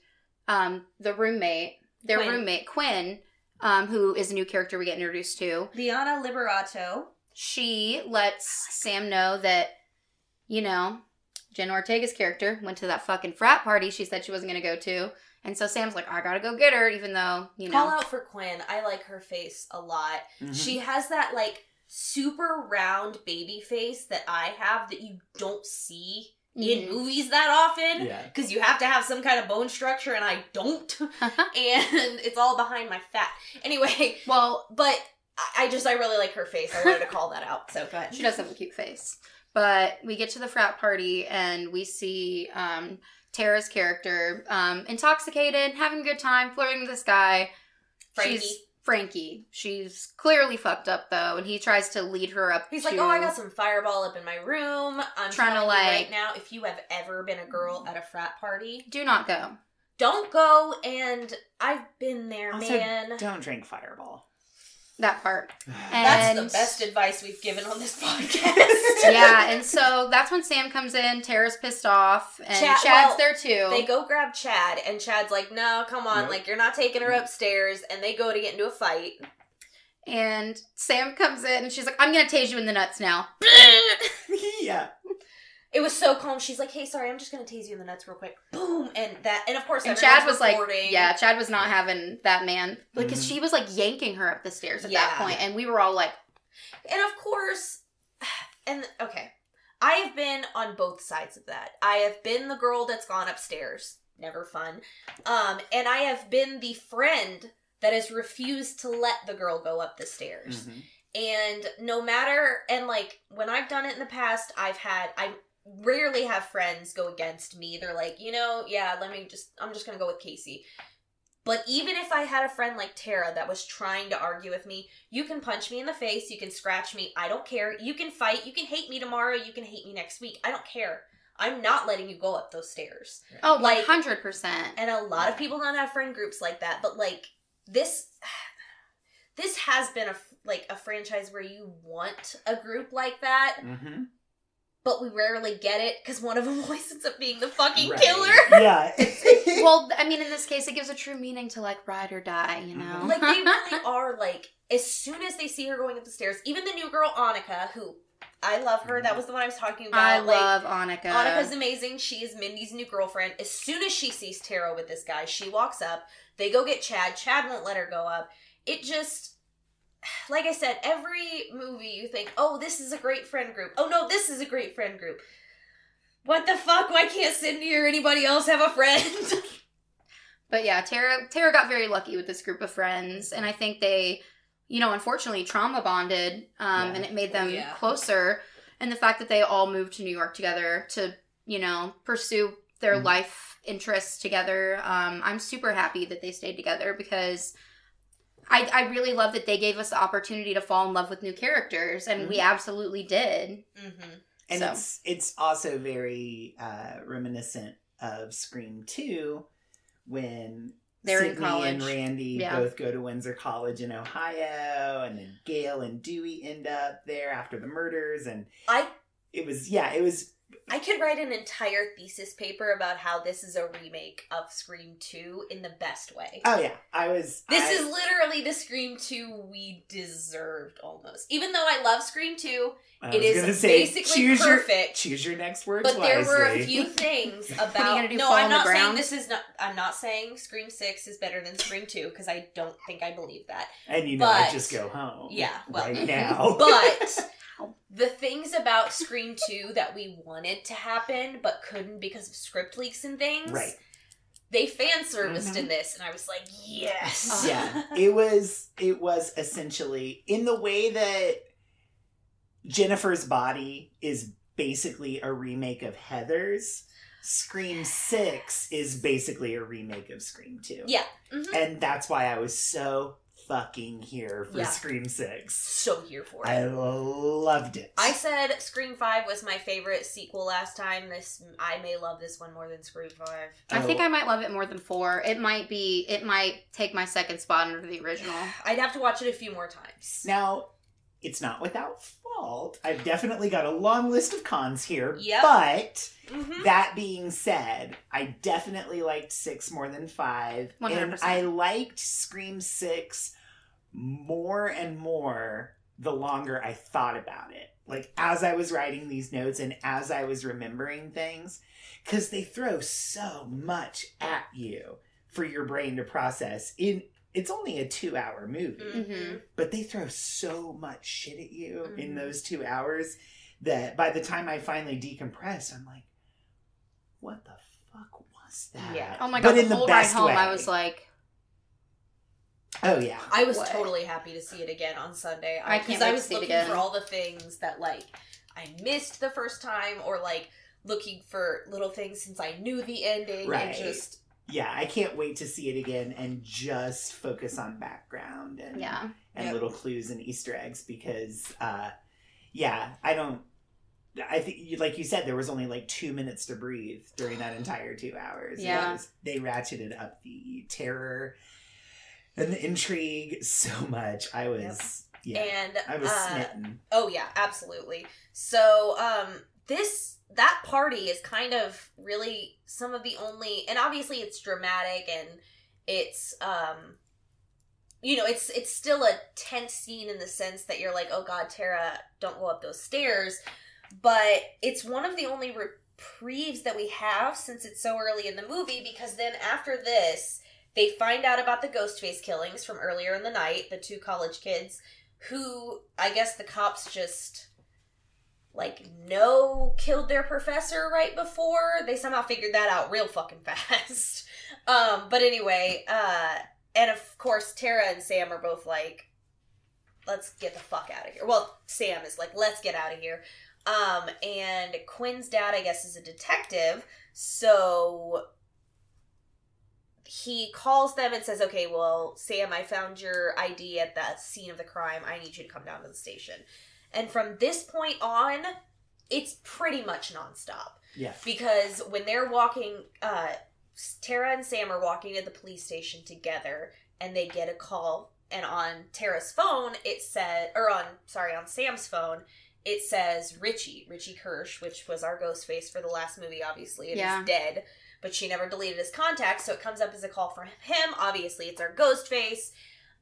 C: um, the roommate, their
A: Quinn.
C: roommate Quinn, um, who is a new character we get introduced to,
A: Liana Liberato.
C: she lets Sam know that, you know, Jen Ortega's character went to that fucking frat party she said she wasn't going to go to. And so Sam's like, I gotta go get her, even though, you know.
A: Call out for Quinn. I like her face a lot.
B: Mhm.
A: She has that like super round baby face that I have that you don't see in
C: Mhm.
A: movies that often.
B: yeah.
A: Because you have to have some kind of bone structure, and I don't. and it's all behind my fat. Anyway,
C: well,
A: but I- I just, I really like her face. I wanted to call that out. So go ahead.
C: she does have a cute face. But we get to the frat party and we see um, Tara's character um, intoxicated, having a good time, flirting with this guy.
A: Frankie.
C: She's Frankie. She's clearly fucked up though, and he tries to lead her up.
A: He's
C: to,
A: like, oh, I got some fireball up in my room. I'm
C: Trying to, like-
A: right now, if you have ever been a girl at a frat party,
C: Do not go.
A: don't go. And I've been there,
B: Also,
A: man.
B: don't drink Fireball.
C: That part.
A: That's the best advice we've given on this podcast.
C: yeah, and so that's when Sam comes in. Tara's pissed off, and
A: Chad-
C: Chad's
A: well,
C: there too.
A: They go grab Chad, and Chad's like, "No, come on,
B: Nope.
A: like you're not taking her upstairs." And they go to get into a fight.
C: and Sam comes in, and she's like, "I'm gonna tase you in the nuts now."
B: yeah.
A: It was so calm. She's like, "Hey, sorry, I'm just gonna tase you in the nuts real quick." Boom, and that, and of course,
C: And Chad was like, "Yeah, Chad was not having that man because
B: Mhm.
C: she was like yanking her up the stairs at
A: Yeah.
C: that point, and we were all like,
A: and of course, and okay, I have been on both sides of that. I have been the girl that's gone upstairs, never fun, um, and I have been the friend that has refused to let the girl go up the stairs.
B: Mhm.
A: And no matter, and like when I've done it in the past, I've had, I rarely have friends go against me. They're like, you know, yeah, let me just, I'm just gonna go with Casey. But even if I had a friend like Tara that was trying to argue with me, you can punch me in the face, you can scratch me, I don't care. You can fight, you can hate me tomorrow, you can hate me next week. I don't care. I'm not letting you go up those stairs.
C: "Oh,
A: Like-
C: like hundred percent."
A: And a lot of people don't have friend groups like that, but like this this has been a like a franchise where you want a group like that,
B: Mhm.
A: But we rarely get it because one of them always ends up being the fucking
B: Right.
A: killer.
B: Yeah.
C: Well, I mean, in this case, it gives a true meaning to like ride or die, you mm-hmm. know.
A: Like they really are like as soon as they see her going up the stairs, even the new girl Annika, who I love her, that mm-hmm. was the one I was talking about.
C: I
A: like,
C: love Annika.
A: Annika's amazing. She is Mindy's new girlfriend. As soon as she sees Tara with this guy, she walks up. They go get Chad. Chad won't let her go up. It just, like I said, every movie you think, oh, this is a great friend group. Oh no, this is a great friend group. What the fuck? Why can't Sidney or anybody else have a friend?
C: But yeah, Tara Tara got very lucky with this group of friends, and I think they, you know, unfortunately trauma bonded, um,
B: Yeah.
C: and it made them
A: Yeah.
C: closer. And the fact that they all moved to New York together to, you know, pursue their
B: Mhm.
C: life interests together, um, I'm super happy that they stayed together because. I, I really love that they gave us the opportunity to fall in love with new characters, and we absolutely did.
A: mm-hmm.
B: and
C: So.
B: it's it's also very uh, reminiscent of Scream Two, when
C: They're in
B: Sidney and. Randy
C: Yeah.
B: both go to Windsor College in Ohio, and then Gail and Dewey end up there after the murders, and
A: I
B: it was yeah, it was
A: I could write an entire thesis paper about how this is a remake of Scream 2 in the best way.
B: Oh yeah, I was.
A: This
B: I-
A: is literally the Scream 2 we deserved almost. Even though I love Scream 2,
B: I
A: it is
B: say,
A: basically
B: choose
A: perfect.
B: Your, choose your next words
A: but there were a few things about.
C: you gonna do,
A: no, I'm not saying this is not. I'm not saying Scream 6 is better than Scream 2 because I don't think I believe that.
B: and you know, I just go home.
A: Yeah, well-
B: right mm-hmm. now.
A: But the things about Scream 2 that we wanted to happen but couldn't because of script leaks and things.
B: right.
A: They fan serviced
B: Mhm.
A: in this, and I was like, yes.
B: yeah it was it was essentially in the way that jennifer's body is basically a remake of heather's scream 6 is basically a remake of scream 2
A: Yeah. Mhm.
B: and that's why i was so fucking here for
A: Yeah.
B: scream 6
A: So here for it.
B: i loved it
A: I said Scream Five was my favorite sequel last time. This I may love this one more than Scream Five.
C: I think
B: Oh.
C: I might love it more than four. It might be. It might take my second spot under the original.
A: I'd have to watch it a few more times.
B: now it's not without fault i've definitely got a long list of cons here
A: Yep.
B: but
A: Mhm.
B: That being said, I definitely liked six more than five. And
C: 100%.
B: I liked Scream Six more and more the longer I thought about it. Like as I was writing these notes and as I was remembering things, because they throw so much at you for your brain to process. In it's only a two hour movie
A: Mhm.
B: but they throw so much shit at you in
A: Mhm.
B: those two hours that by the time I finally decompress, I'm like, what the fuck was that?
A: Yeah.
C: Oh my
B: But
C: god! The
B: in the
C: whole ride home, I was like,
B: oh yeah,
A: I was
C: What?
A: totally happy to see it again on Sunday.
C: I can't
A: because
C: wait
A: I
C: to
A: was
C: see it
A: looking
C: again.
A: for all the things that like I missed the first time, or like looking for little things since I knew the ending,
B: Right.
A: and just
B: yeah. I can't wait to see it again and just focus on background and
C: yeah.
B: and
A: Yep.
B: little clues and Easter eggs because, uh, yeah, I don't. I think, you- like you said, there was only like two minutes to breathe during that entire two hours.
C: Yeah.
B: Was- they ratcheted up the terror and the intrigue so much. I was, yeah,
A: and
B: I was
A: uh,
B: smitten.
A: Oh yeah, absolutely. So um this that party is kind of really some of the only and obviously it's dramatic and it's um you know, it's it's still a tense scene in the sense that you're like, "Oh god, Tara, don't go up those stairs." But it's one of the only reprieves that we have since it's so early in the movie because then after this, they find out about the Ghostface killings from earlier in the night, the two college kids who I guess the cops just like no killed their professor right before they somehow figured that out real fucking fast. um but anyway, uh and of course Tara and Sam are both like let's get the fuck out of here. Well, Sam is like let's get out of here. Um and Quinn's dad I guess is a detective, so he calls them and says, "Okay, well, Sam, I found your ID at the scene of the crime. I need you to come down to the station." And from this point on, it's pretty much nonstop
B: Yeah,
A: because when they're walking, uh, Tara and Sam are walking to the police station together, and they get a call. And on Tara's phone, it said, or on sorry, on Sam's phone, it says Richie, Richie Kirsch, which was our ghost face for the last movie. Obviously, and
C: Yeah.
A: he's dead, but she never deleted his contact, so it comes up as a call from him. Obviously, it's our ghost face.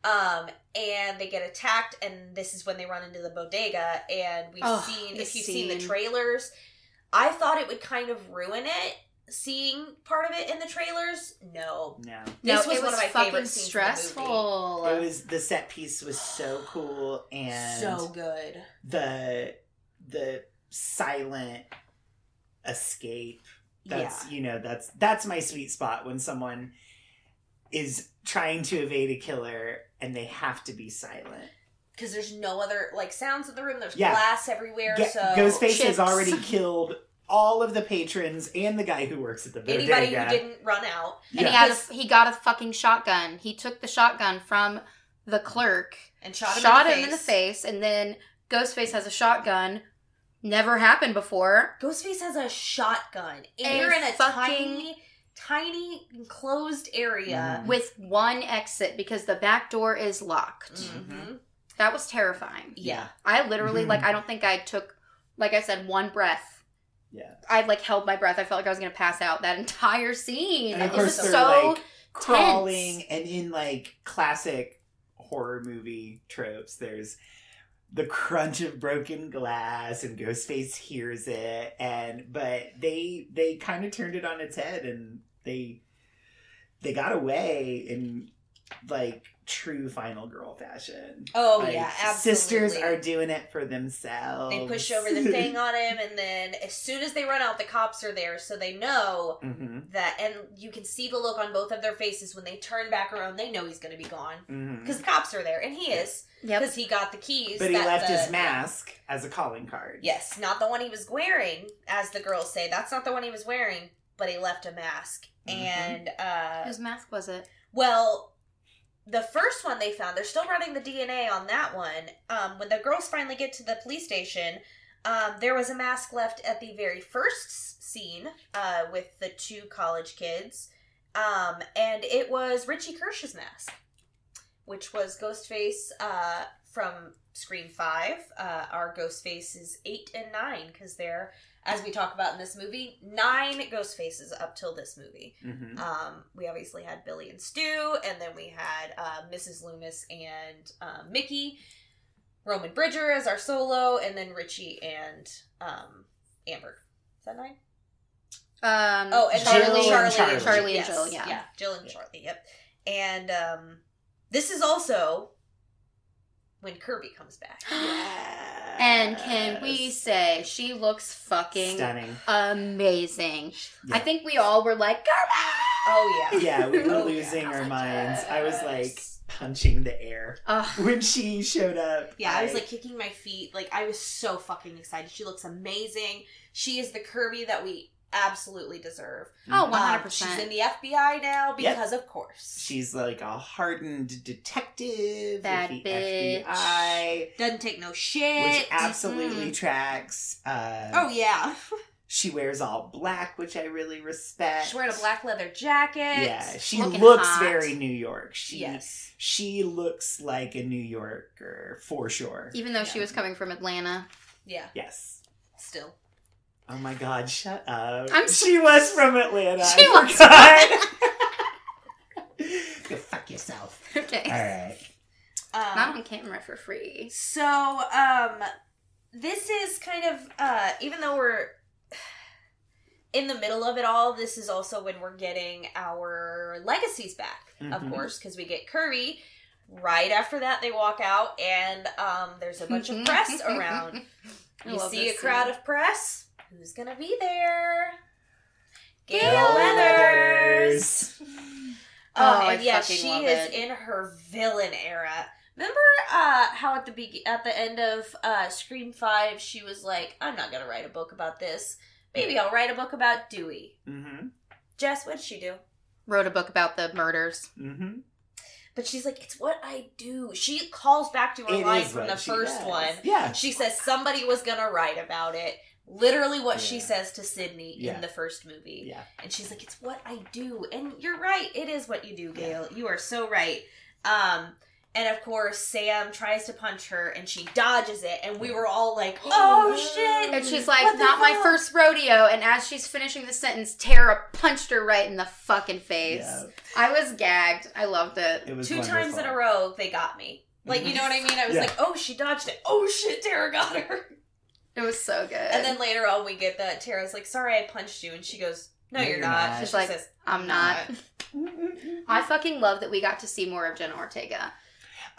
A: Um, and they get attacked, and this is when they run into the bodega. And we've
C: Oh,
A: seen, if you've seen the trailers, I thought it would kind of ruin it. Seeing part of it in the trailers, no.
B: no,
A: This
C: no,
A: was
C: it
A: one
C: was
A: of my
C: fucking
A: favorite scenes in the movie.
C: stressful.
B: it was the set piece was so cool and
A: so good.
B: the the silent escape that's
A: yeah.
B: you know that's that's my sweet spot when someone is trying to evade a killer and they have to be silent
A: Because there's no other like sounds in the room. There's
B: Yeah.
A: glass everywhere.
B: Ge-
A: so
B: ghostface has already killed all of the patrons and the guy who works at the bodega
A: anybody who didn't run out
C: and he had a, he got a fucking shotgun. He took the shotgun from the clerk,
A: and shot him,
C: shot
A: in, the
C: him in the
A: face.
C: face, and then Ghostface has a shotgun. Never happened before.
A: Ghostface has a shotgun. And you're in a
C: fucking-
A: tiny, tiny enclosed area.
B: Mhm.
C: with one exit because the back door is locked.
A: Mhm.
C: That was terrifying.
A: Yeah.
C: I literally
B: Mhm.
C: like I don't think I took like I said one breath
B: Yeah.
C: I like held my breath. I felt like I was gonna pass out that entire scene.
B: And of
C: it
B: course
C: was so
B: like crawling and in like classic horror movie tropes there's the crunch of broken glass and ghostface hears it and but they they kind of turned it on its head and they they got away in like true final girl fashion
A: Oh
B: Like,
A: yeah, absolutely.
B: sisters are doing it for themselves
A: They push over the thing on him, and then as soon as they run out, the cops are there, so they know
B: hmm
A: that. And you can see the look on both of their faces when they turn back around. They know he's going to be gone
B: hmm
A: because the cops are there, and he is
C: Yep.
A: because he got the keys.
B: but he left
A: the-
B: his mask as a calling card
A: Yes, not the one he was wearing, as the girls say. That's not the one he was wearing, but he left a mask.
B: Mhm.
A: And uh
C: Whose mask was it?
A: well, the first one they found, they're still running the DNA on that one. Um, when the girls finally get to the police station, um, there was a mask left at the very first scene uh, with the two college kids, um, and it was Richie Kirsch's mask, which was Ghostface uh, from Scream Five. Uh, our Ghostface is eight and nine because they're, as we talk about in this movie, nine Ghostfaces up till this movie.
B: hmm
A: Um, we obviously had Billy and Stu, and then we had uh, Mrs. Loomis and um, Mickey, Roman Bridger as our solo, and then Richie and um, Amber. Is that nine?
C: Um,
A: Oh, and
C: Charlie,
B: Jill and
C: Charlie,
B: Charlie.
C: Charlie, and
A: Yes,
C: Jill. Yeah.
A: yeah, Jill and Charlie. Yep. And um, this is also when Kirby comes back.
C: And can we say she looks fucking
B: stunning
C: amazing?
B: Yeah.
C: I think we all were like, Girl!
A: Oh yeah.
B: yeah we were
A: Oh,
B: losing
A: yeah.
B: our minds i was like punching the air
C: Ugh.
B: when she showed up
A: Yeah, I was like kicking my feet. Like I was so fucking excited. She looks amazing. She is the Kirby that we absolutely deserve.
C: Oh,
A: Um,
C: 100%.
A: she's in the FBI now
B: Yep.
A: because of course.
B: she's like a hardened detective
C: Bad
B: the
C: bitch.
B: FBI,
A: doesn't take no shit.
B: which absolutely tracks. Uh,
A: oh yeah.
B: she wears all black, which I really respect.
A: She's wearing a black leather jacket.
B: Yeah, she
C: Looking
B: looks
C: hot.
B: very New York. She
A: Yes.
B: she looks like a New Yorker for sure.
C: Even though she was coming from Atlanta.
A: Yeah.
B: Yes.
A: Still.
B: Oh my God! Shut up.
C: I'm so-
B: she was from Atlanta.
C: She
B: I
C: was
B: forgot. Go fuck yourself.
C: okay.
B: All right.
C: Not
A: Um,
C: on camera for free.
A: so um this is kind of uh even though we're in the middle of it all, this is also when we're getting our legacies back, of
B: Mhm.
A: course, because we get Kirby. Right after that, they walk out, and um, there's a bunch of press around. You see a crowd
C: scene.
A: of press. Who's gonna be there? Gail
C: Gail
A: Weathers.
C: Oh,
A: Oh,
C: I
A: and yeah,
C: fucking
A: she
C: love
A: is
C: it.
A: in her villain era. Remember uh, how at the be- at the end of uh, Scream Five, she was like, "I'm not gonna write a book about this. Maybe I'll write a book about Dewey."
B: Mm-hmm.
A: Jess, what'd she do?
C: Wrote a book about the murders.
B: Mm-hmm.
A: But she's like, "It's what I do." She calls back to her
B: It
A: line from the first
B: does.
A: one.
B: Yeah.
A: She says somebody was gonna write about it. Literally, what she says to Sidney
B: Yeah.
A: in the first movie.
B: Yeah.
A: And she's like, "It's what I do," and you're right. It is what you do, Gail. You are so right. Um, and of course, Sam tries to punch her, and she dodges it, and we were all like, "Oh shit!"
C: And she's like,
A: What the
C: not my first rodeo. And as she's finishing the sentence, Tara punched her right in the fucking face.
B: Yeah.
C: I was gagged. I loved it.
B: It was
A: Two times in a row, they got me. Like, you know what I mean? I was
B: Yeah.
A: like, "Oh, she dodged it. Oh shit, Tara got her."
C: It was so good.
A: And then later on, we get that Tara's like, "Sorry, I punched you," and she goes, "No,
B: No,
A: you're,
B: you're
A: not."
B: not.
C: She's like,
A: says,
C: I'm not. I fucking love that we got to see more of Jenna Ortega.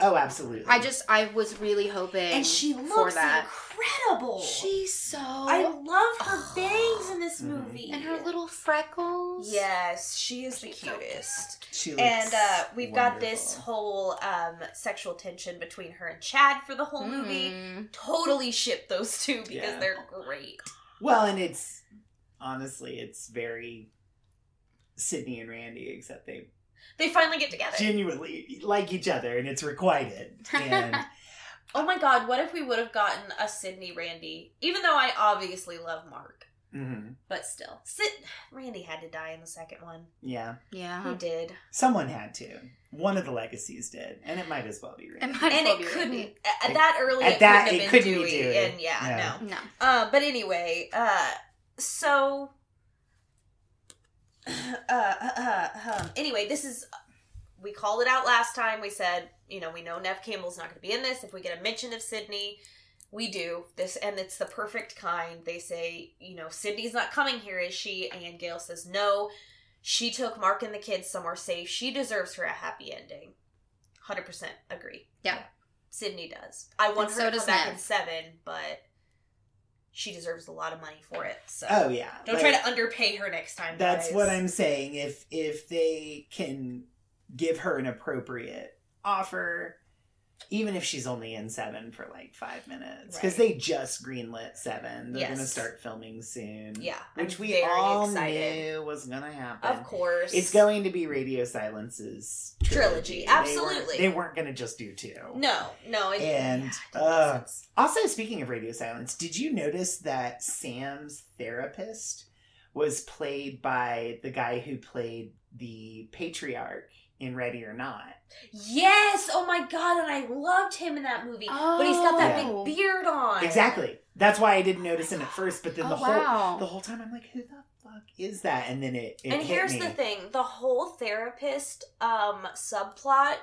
B: Oh, absolutely.
C: I just, I was really hoping
A: and she
C: for
A: looks
C: that.
A: incredible.
C: She's so.
A: I love her bangs in this
B: Mhm.
A: movie.
C: and her little freckles.
A: Yes, she is the
C: She's so
A: cutest.
B: She looks
A: And uh, we've got this whole um, sexual tension between her and Chad for the whole movie.
C: Mhm.
A: Totally ship those two because
B: Yeah.
A: they're great.
B: Well, and it's honestly, it's very Sidney and Randy, except they
A: They finally get together.
B: genuinely like each other, and it's requited. And
A: oh my god, what if we would have gotten a Sidney Randy? Even though I obviously love Mark,
B: mhm,
A: but still, Sid Randy had to die in the second one.
B: yeah,
C: Yeah.
A: He did,
B: someone had to. One of the legacies did, and it might as well be
C: It
B: Randy.
C: might
A: and
C: well
A: it
C: be
A: couldn't
C: Randy.
A: at that early.
B: At
A: it
B: that,
A: couldn't
B: it
A: have been
B: couldn't be
A: Dewey,
B: Dewey.
A: and yeah,
B: Yeah.
A: no.
C: No.
A: Uh, but anyway, uh, so uh, uh, um, anyway, this is we called it out last time. We said, you know, we know Nev Campbell's not going to be in this. If we get a mention of Sidney, we do this, and it's the perfect kind. They say, you know, Sidney's not coming here, is she? And Gail says, no. She took Mark and the kids somewhere safe. She deserves her a happy ending. Hundred percent agree.
C: Yeah.
A: Sidney does. I want
C: And
A: her
C: so
A: to come back
C: Nev.
A: in seven, but she deserves a lot of money for it. So
B: Oh yeah.
A: don't
B: Like,
A: try to underpay her next time.
B: That's
A: guys.
B: what I'm saying. If if they can give her an appropriate offer, even if she's only in seven for like five minutes, because
A: Right.
B: they just greenlit seven, they're gonna start filming soon.
A: Yeah,
B: which
A: I'm
B: we all
A: excited.
B: knew was gonna happen.
A: Of course,
B: It's going to be Radio Silence's
A: Trilogy,
B: trilogy.
A: Absolutely.
B: They weren't, going to just do two.
A: No, no, it,
B: And,
A: yeah,
B: uh. Also, speaking of Radio Silence, did you notice that Sam's therapist was played by the guy who played the patriarch in Ready or Not?
A: yes. Oh my god, and I loved him in that movie, but he's got that
C: Oh.
A: big beard on.
B: Exactly. That's why I didn't notice him at first, but then
C: Oh
B: the whole
C: wow.
B: the whole time I'm like, who the fuck is that? And then it, it
A: and
B: hit
A: here's
B: me.
A: the thing: the whole therapist um subplot,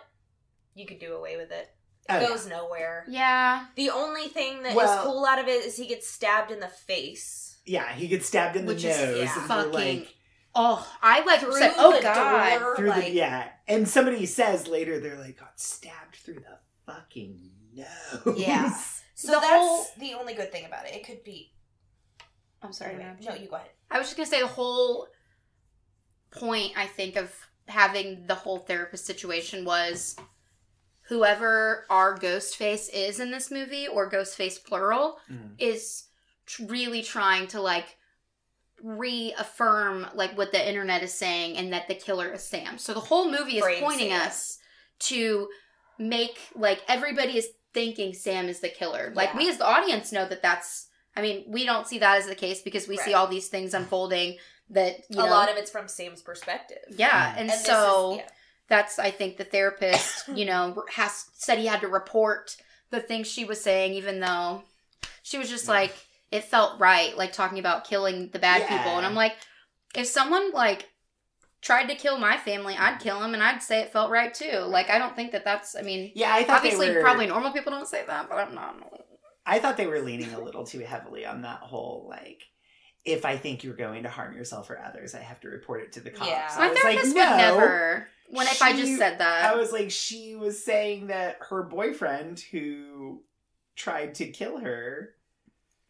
A: you could do away with it. It
B: Oh, yeah.
A: goes nowhere.
C: yeah.
A: The only thing that is
B: Well-
A: cool out of it is he gets stabbed in the face.
B: Yeah, he gets stabbed in the
C: Which
B: nose.
C: is
A: yeah,
B: and
C: fucking-
B: like,
C: Oh, I like
A: Through
C: said, oh god.
A: door.
B: through
A: like-
B: the yeah, and somebody says later they're like got stabbed through the fucking nose.
A: Yeah. So
C: The
A: that's
C: whole-
A: the only good thing about it. It could be.
C: I'm sorry.
A: Anyway, no,
C: you.
A: you go ahead.
C: I was just gonna say the whole point I think of having the whole therapist situation was whoever our ghost face is in this movie or ghost face plural
B: Mhm.
C: is tr- really trying to like reaffirm like what the internet is saying and that the killer is Sam. So the whole movie is
A: Frame
C: pointing
A: Sam.
C: us to make like everybody is thinking Sam is the killer. Like
A: Yeah.
C: we as the audience know that that's I mean, we don't see that as the case because we see all these things unfolding that you
A: a
C: know
A: lot of it's from Sam's perspective.
C: yeah,
B: Mhm.
C: and, so
A: is, yeah.
C: that's I think the therapist, you know, has said he had to report the things she was saying, even though she was just
B: Yeah.
C: like it felt right, like talking about killing the bad people, and I'm like, if someone like tried to kill my family, I'd kill him, and I'd say it felt right too. Like I don't think that that's. I mean,
B: Yeah, I thought
C: obviously,
B: they were,
C: probably normal people don't say that, but I'm not.
B: I thought they were leaning a little too heavily on that whole like. If I think you're going to harm yourself or others, I have to report it to the cops.
A: Yeah.
B: I
C: My
B: was
C: therapist
B: like, no.
C: would never. When if I just said that,
B: I was like, she was saying that her boyfriend who tried to kill her,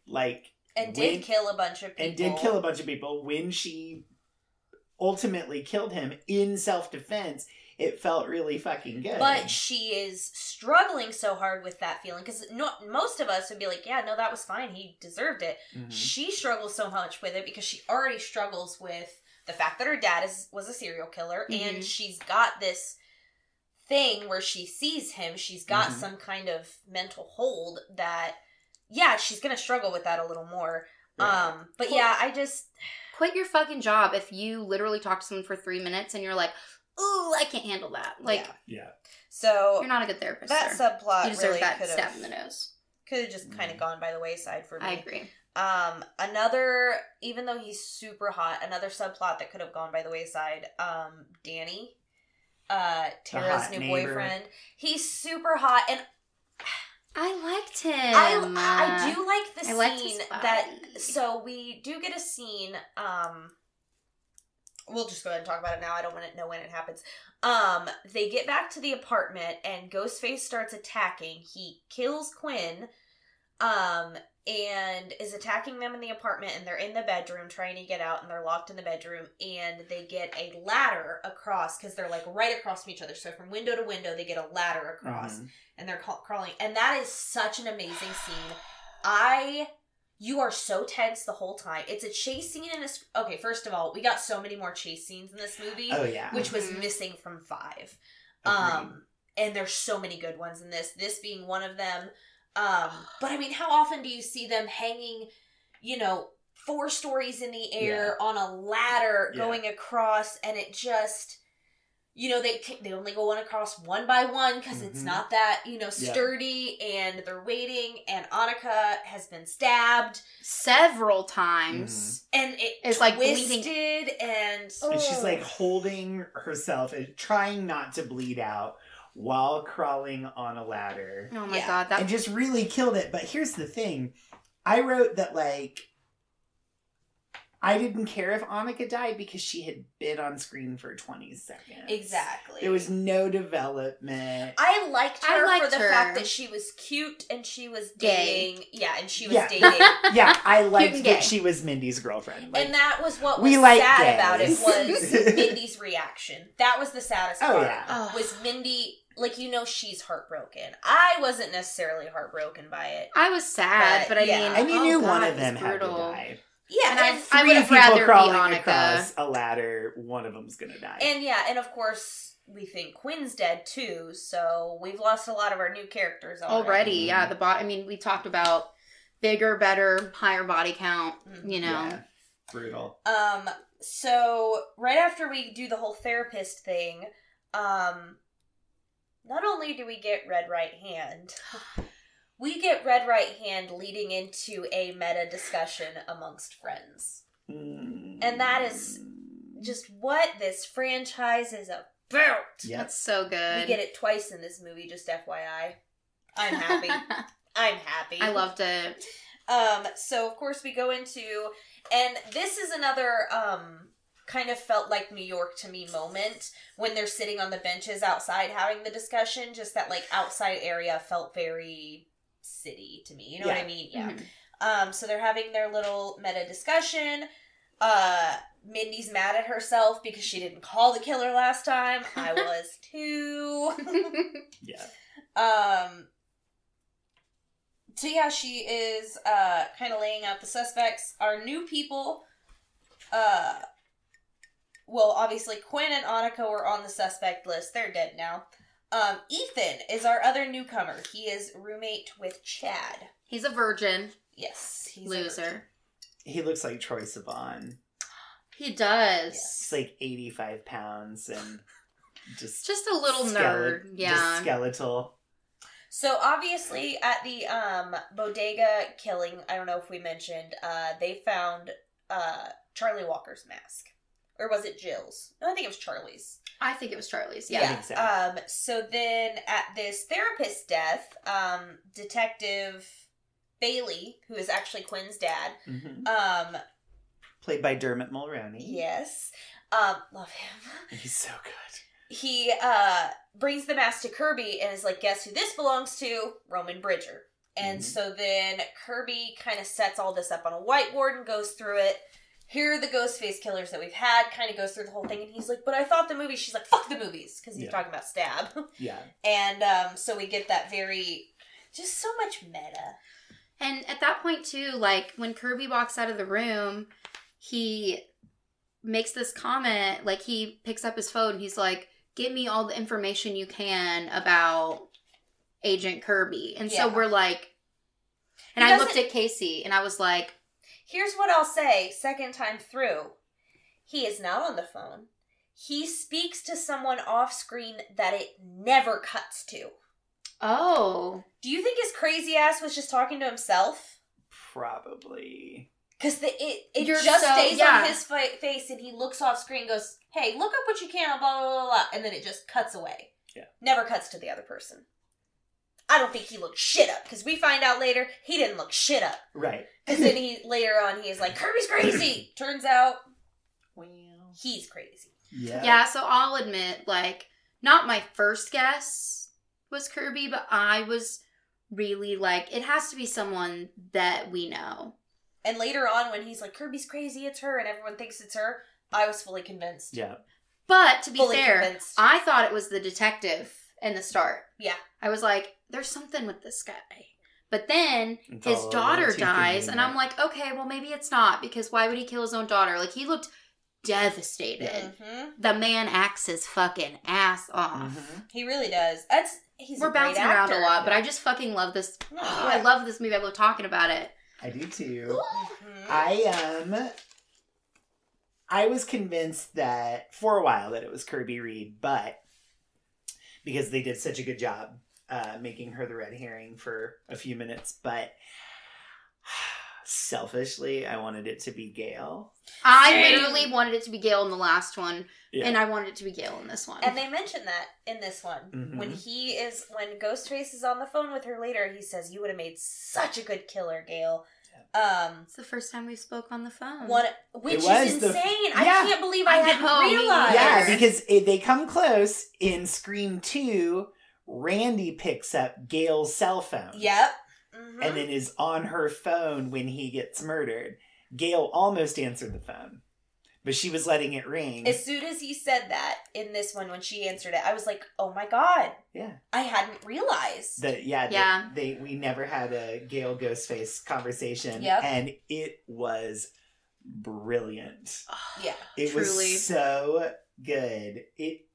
B: like,
A: and did
B: when-
A: kill a bunch of people.
B: and did kill a bunch of people when she ultimately killed him in self defense, it felt really fucking good.
A: But she is struggling so hard with that feeling because no, most of us would be like, "Yeah, no, that was fine. He deserved it."
B: Mhm.
A: She struggles so much with it because she already struggles with the fact that her dad is was a serial killer,
C: Mhm.
A: and she's got this thing where she sees him. She's got
B: Mhm.
A: some kind of mental hold that, yeah, she's gonna struggle with that a little more.
B: Right.
A: Um, but
C: Well-
A: yeah, I just
C: quit your fucking job if you literally talk to someone for three minutes and you're like, "Ooh, I can't handle that." Like,
A: Yeah.
B: yeah.
A: so
C: you're not a good therapist.
A: that
C: sir.
A: subplot
C: you deserve
A: really
C: that
A: could
C: stab in
A: have
C: the nose.
A: could have just kind of
B: Mhm.
A: gone by the wayside for me.
C: I agree.
A: Um, another, even though he's super hot, another subplot that could have gone by the wayside. Um, Danny, uh, Tara's new
B: neighbor.
A: boyfriend. He's super hot, and
C: I liked him.
A: I I do like the
C: I
A: scene that. So we do get a scene. Um, we'll just go ahead and talk about it now. I don't want to know when it happens. Um, they get back to the apartment, and Ghostface starts attacking. He kills Quinn. Um, and is attacking them in the apartment and they're in the bedroom trying to get out and they're locked in the bedroom and they get a ladder across because they're like right across from each other so from window to window they get a ladder across
B: Mhm.
A: and they're ca- crawling and that is such an amazing scene i you are so tense the whole time it's a chase scene in this okay first of all we got so many more chase scenes in this movie
B: Oh, yeah.
A: which was
C: Mhm.
A: missing from five
B: Agreed.
A: um and there's so many good ones in this this being one of them um but i mean how often do you see them hanging you know four stories in the air on a ladder
B: Yeah.
A: going across and it just you know they they only go on across one by one because it's
B: Mhm.
A: not that you know
B: Yeah.
A: sturdy and they're waiting and Annika has been stabbed
C: Several times.
A: and it
C: It's, like,
A: twisted
C: bleeding.
A: and
B: And she's like holding herself and trying not to bleed out while crawling on a ladder.
C: Oh my
A: Yeah.
C: god, that
B: and just really killed it. But here's the thing. I wrote that like I didn't care if Annika died because she had been on screen for 20 seconds.
A: exactly
B: There was no development.
A: I liked
C: I
A: her for the
C: her.
A: fact that she was cute and she was
C: Gay.
A: dating. Yeah, and she was
B: Yeah.
A: dating.
B: yeah, I liked
C: and
B: that she was Mindy's girlfriend. Like,
A: and that was what was
B: We like
A: sad about it
B: gays.
A: was Mindy's reaction. That was the saddest
B: Oh,
A: part.
B: yeah.
C: Oh.
A: Was Mindy like you know she's heartbroken. I wasn't necessarily heartbroken by it.
C: I was sad,
A: But,
C: but, I
A: yeah.
C: mean,
B: and you
C: oh
B: knew
C: God,
B: one of them had to die.
A: Yeah,
C: And
A: and,
C: I
B: Three
C: would've
B: people
C: rather be
B: crawling
C: Annika.
B: across a ladder, one of them's gonna die.
A: and yeah, and of course we think Quinn's dead too, so we've lost a lot of our new characters already.
C: already.
B: Mhm.
C: Yeah, the bot. I mean, we talked about bigger, better, higher body count.
A: Mhm.
C: You know,
B: Yeah. Brutal.
A: Um, so right after we do the whole therapist thing, um, not only do we get Red Right Hand, we get Red Right Hand leading into a meta discussion amongst friends. And that is Just what this franchise is about.
B: Yep.
C: that's so good.
A: We get it twice in this movie, just FYI. I'm happy. I'm happy.
C: I loved it.
A: Um, so of course we go into, and this is another um kind of felt like New York to me moment when they're sitting on the benches outside having the discussion. Just that like outside area felt very city to me. You know what I mean? Yeah.
C: Mhm.
A: Um, so they're having their little meta discussion. Uh, Mindy's mad at herself because she didn't call the killer last time. I was too.
B: Yeah.
A: Um. So yeah, she is uh kind of laying out the suspects. Our new people, uh, well, obviously Quinn and Annika were on the suspect list. They're dead now. Um, Ethan is our other newcomer. He is roommate with Chad.
C: He's a virgin
A: Yes, he's a
C: loser.
B: He looks like Troye Sivan.
C: He does.
B: He's like 85 pounds and just
C: Just a little
B: skele-
C: nerd.
B: just
C: Yeah.
B: skeletal.
A: So obviously at the um bodega killing, I don't know if we mentioned, uh they found uh Charlie Walker's mask. Or was it Jill's? No, I think it was Charlie's.
C: I think it was Charlie's.
B: I
C: Yeah.
B: so.
A: Um so then at this therapist death, um detective Bailey, who is actually Quinn's dad,
B: hmm
A: um
B: Played by Dermot Mulroney.
A: yes, um love him.
B: He's so good.
A: he uh brings the mask to Kirby and is like, guess who this belongs to? Roman Bridger. And
B: Mhm.
A: so then Kirby kind of sets all this up on a whiteboard and goes through it. Here are the ghost face killers that we've had, kind of goes through the whole thing, and he's like, But I thought the movie, she's like, Fuck the movies, because he's
B: Yeah.
A: talking about stab.
B: Yeah.
A: and um, so we get that very, just so much meta.
C: And at that point too, like when Kirby walks out of the room, he makes this comment, like he picks up his phone, he's like, Give me all the information you can about Agent Kirby. And so we're like and
A: He
C: I looked at Casey and I was like,
A: Here's what I'll say second time through. He is not on the phone. He speaks to someone off screen that it never cuts to.
C: Oh.
A: Do you think his crazy ass was just talking to himself?
B: Probably.
A: Because the it it
C: You're
A: just
C: so-
A: stays
C: yeah.
A: on his fa- face, and he looks off screen, and goes, "Hey, look up what you can," blah blah blah, blah, and then it just cuts away.
B: Yeah.
A: never cuts to the other person. I don't think he looked shit up because we find out later he didn't look shit up.
B: Right.
A: Because then he later on he is like Kirby's crazy. Turns out
B: Well.
A: he's crazy.
B: Yeah.
C: Yeah, so I'll admit, like, not my first guess was Kirby, but I was really like, it has to be someone that we know.
A: And later on when he's like Kirby's crazy, it's her, and everyone thinks it's her, I was fully convinced.
B: Yeah.
C: But to be
A: fully
C: fair,
A: convinced.
C: I thought it was the detective in the start.
A: Yeah.
C: I was like, there's something with this guy. But then
B: It's
C: his daughter dies, and I'm like, okay, well, maybe it's not, because why would he kill his own daughter? Like, he looked devastated.
A: Mhm.
C: The man acts his fucking ass off.
B: Mhm.
A: He really does. That's he's.
C: We're
A: a great
C: bouncing around a lot, but I just fucking love this.
A: No,
C: Oh. I love this movie. I love talking about it.
B: I do too.
A: Mhm.
B: I um I was convinced that for a while that it was Kirby Reed, but because they did such a good job uh, making her the red herring for a few minutes, but selfishly, I wanted it to be Gail.
C: I
A: Same.
C: literally wanted it to be Gail in the last one,
B: Yeah.
C: and I wanted it to be Gail in this one.
A: And they mentioned that in this one.
B: Mhm.
A: When he is when Ghostface is on the phone with her later, he says, You would have made such a good killer, Gail. Um
C: it's the first time we spoke on the phone.
A: one which
B: was
A: is
B: the-
A: insane. I can't believe I,
C: I
A: hadn't
C: know,
A: realized.
B: Yeah, because it, they come close in Scream 2. Randy picks up Gail's cell phone.
A: Yep. Mhm.
B: and then is on her phone when he gets murdered. Gail almost answered the phone, but she was letting it ring.
A: as soon as he said that in this one when she answered it, I was like, Oh my god.
B: yeah,
A: I hadn't realized.
B: that yeah,
C: Yeah.
B: They, they we never had a Gail Ghostface conversation,
A: Yep.
B: and it was brilliant.
A: yeah.
B: It
C: Truly.
B: was so good. It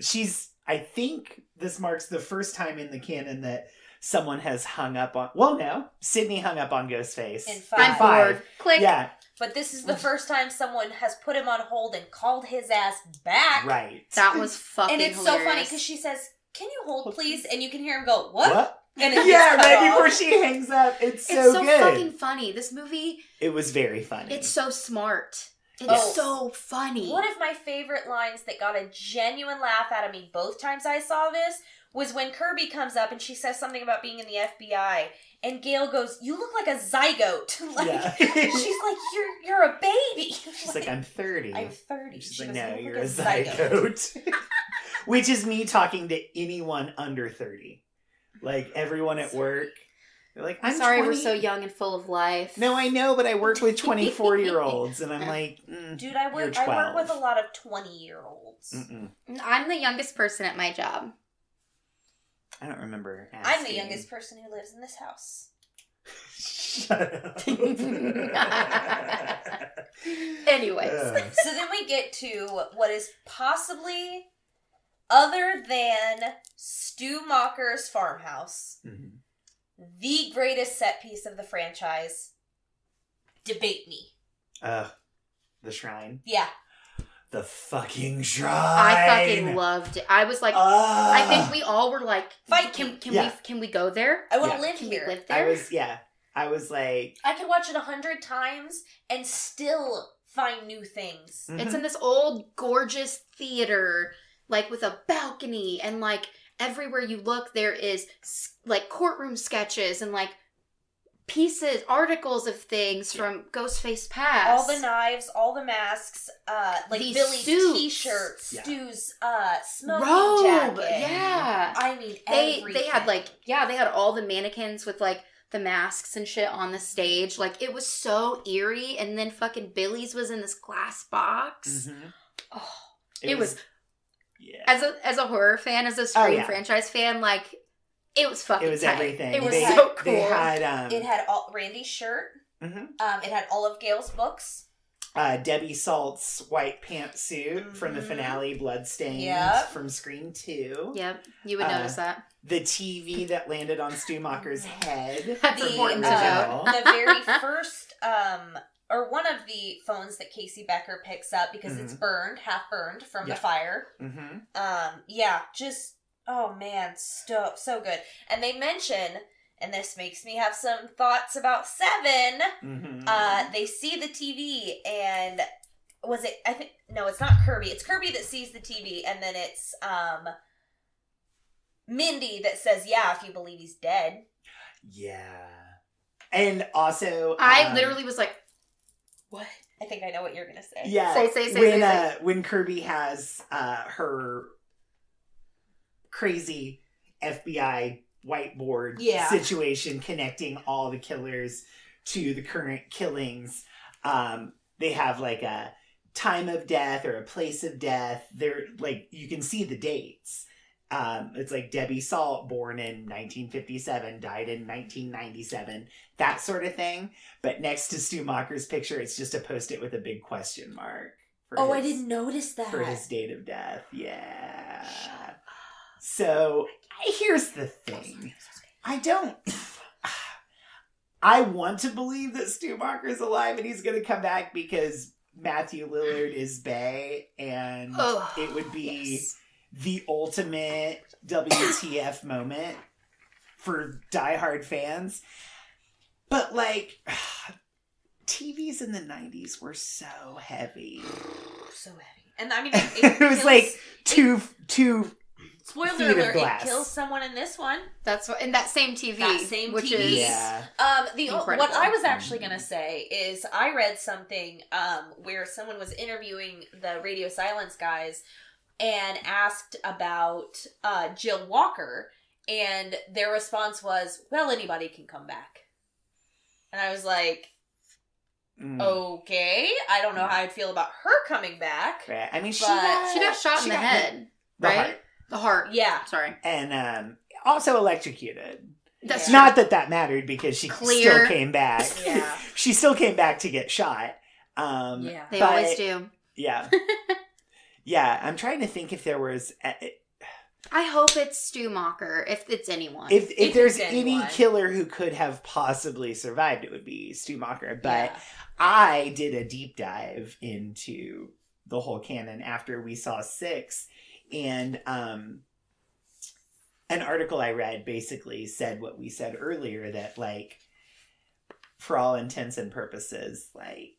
B: she's I think this marks the first time in the canon that someone has hung up on well no, Sidney hung up on Ghostface.
A: In
C: I'm
A: five.
B: Five.
C: bored. Click.
B: Yeah,
A: But this is the first time someone has put him on hold and called his ass back.
B: right.
C: That was fucking
A: And it's
C: hilarious.
A: so funny because she says, "Can you hold, please?" And you can hear him go, "What?"
B: What?
A: And it
B: yeah,
A: gets
B: right
A: off.
B: before she hangs up. It's so,
C: it's so
B: good.
C: fucking funny. This movie,
B: It was very funny.
C: it's so smart. It's
A: Oh.
C: so funny.
A: One of my favorite lines that got a genuine laugh out of me both times I saw this was when Kirby comes up and she says something about being in the FBI, and Gail goes, "You look like a zygote." like
B: Yeah.
A: she's like, "You're you're a baby."
B: She's like, I'm 30.
A: I'm thirty.
B: She's
A: She
B: like, no,
A: "You
B: you're
A: look
B: a zygote. Which is me talking to anyone under 30. Like everyone at work. They're like, I'm
C: I'm sorry
B: 20.
C: we're so young and full of life.
B: No, I know, but I work with 24 year olds, and I'm like, mm,
A: Dude, I work.
B: You're
A: I work with a lot of twenty year olds.
C: I'm the youngest person at my job.
B: I don't remember.
A: I'm the youngest person who lives in this house.
B: Shut up.
C: Anyways.
B: Ugh.
A: So then we get to what is possibly, other than Stu Macher's farmhouse,
B: Mhm.
A: the greatest set piece of the franchise. Debate me.
B: Ugh. the shrine.
A: Yeah.
B: The fucking shrine.
C: I fucking loved it. I was like,
B: Ah.
C: I think we all were like,
A: Fight
C: can can
B: Yeah.
C: we can we go there?
A: I want to
B: Yeah.
A: live
C: Can
A: here.
C: we live
B: I was yeah. I was like
A: I could watch it a hundred times and still find new things.
B: mhm.
C: It's in this old gorgeous theater, like with a balcony, and like everywhere you look, there is like courtroom sketches and like pieces, articles of things from Ghostface Pass.
A: All the knives, all the masks, uh, like
C: These
A: Billy's
C: suits.
A: t-shirt,
B: Yeah.
A: Stu's uh, smoking
C: robe,
A: jacket.
C: yeah.
A: I mean,
C: They
A: everything.
C: they had like yeah, they had all the mannequins with like the masks and shit on the stage. Like it was so eerie. And then fucking Billy's was in this glass box.
B: Mhm.
C: Oh, it was
B: yeah.
C: as a as a horror fan, as a Scream
B: yeah.
C: franchise fan, like it was fucking.
B: It was
C: tight.
B: everything.
C: It was
B: they,
C: so cool.
B: They had um,
A: It had all Randy's shirt.
B: mhm.
A: Um, it had all of Gail's books.
B: uh, Debbie Salt's white pantsuit from the
A: Mhm.
B: finale, Bloodstained
A: Yep.
B: from Scream Two.
C: Yep, you would
B: Uh,
C: notice that.
B: The TV that landed on Stu Macher's head.
C: That's
A: the
C: important to
B: original.
C: know.
A: uh, the very first um or one of the phones that Casey Becker picks up because it's
B: Mhm.
A: burned, half burned from
B: Yeah.
A: the fire.
B: hmm
A: Um, yeah, just oh man, so so good. And they mention, and this makes me have some thoughts about Seven.
B: hmm
A: Uh, they see the TV and was it? I think no, it's not Kirby. It's Kirby that sees the TV, and then it's um Mindy that says, "Yeah, if you believe he's dead."
B: yeah. And also,
C: I
B: um,
C: literally was like,
A: What? I think I know what you're gonna say.
B: Yeah.
C: Say, say, say,
B: when
C: say, say.
B: uh when Kirby has uh her crazy FBI whiteboard
A: Yeah.
B: situation connecting all the killers to the current killings, um, they have like a time of death or a place of death. They're like you can see the dates. Um, it's like Debbie Salt, born in 1957, died in 1997, that sort of thing. But next to Stu Macher's picture, it's just a post it with a big question mark.
A: Oh, I didn't notice that.
B: For his date of death. Yeah. So here's the thing I don't. I want to believe that Stu is alive and he's going to come back because Matthew Lillard is Bay, and
C: Ugh,
B: it would be
C: yes.
B: the ultimate WTF moment for diehard fans. But like, TVs in the '90s were so heavy.
A: so heavy. And I mean,
B: It was
A: kills-
B: like two two
A: spoiler alert. It kills someone in this one.
C: That's what, in that same TV,
A: That same
C: which
A: TV.
C: is
B: yeah.
A: Um, the
C: Incredible.
A: what I was actually gonna say is I read something um where someone was interviewing the Radio Silence guys and asked about uh Jill Walker, and their response was, "Well, anybody can come back." And I was like,
B: Mm.
A: "Okay, I don't know how I'd feel about her coming back."
B: Right. I mean, she got,
C: she got shot
B: she
C: in the
B: got
C: head,
B: the
C: right?
B: Heart.
C: The heart.
A: Yeah,
C: Sorry.
B: and um, also electrocuted.
C: That's
A: Yeah.
B: Not that that mattered because she
C: Clear.
B: still came back.
A: Yeah.
B: she still came back to get shot. Um,
A: yeah.
C: They
B: but-
C: always do.
B: Yeah. yeah, I'm trying to think if there was
C: I hope it's Stu Macher, if it's anyone.
B: if if,
A: If
B: there's
A: it's
B: any killer who could have possibly survived, it would be Stu Macher. But
A: Yeah.
B: I did a deep dive into the whole canon after we saw six, and um, an article I read basically said what we said earlier that like, for all intents and purposes, like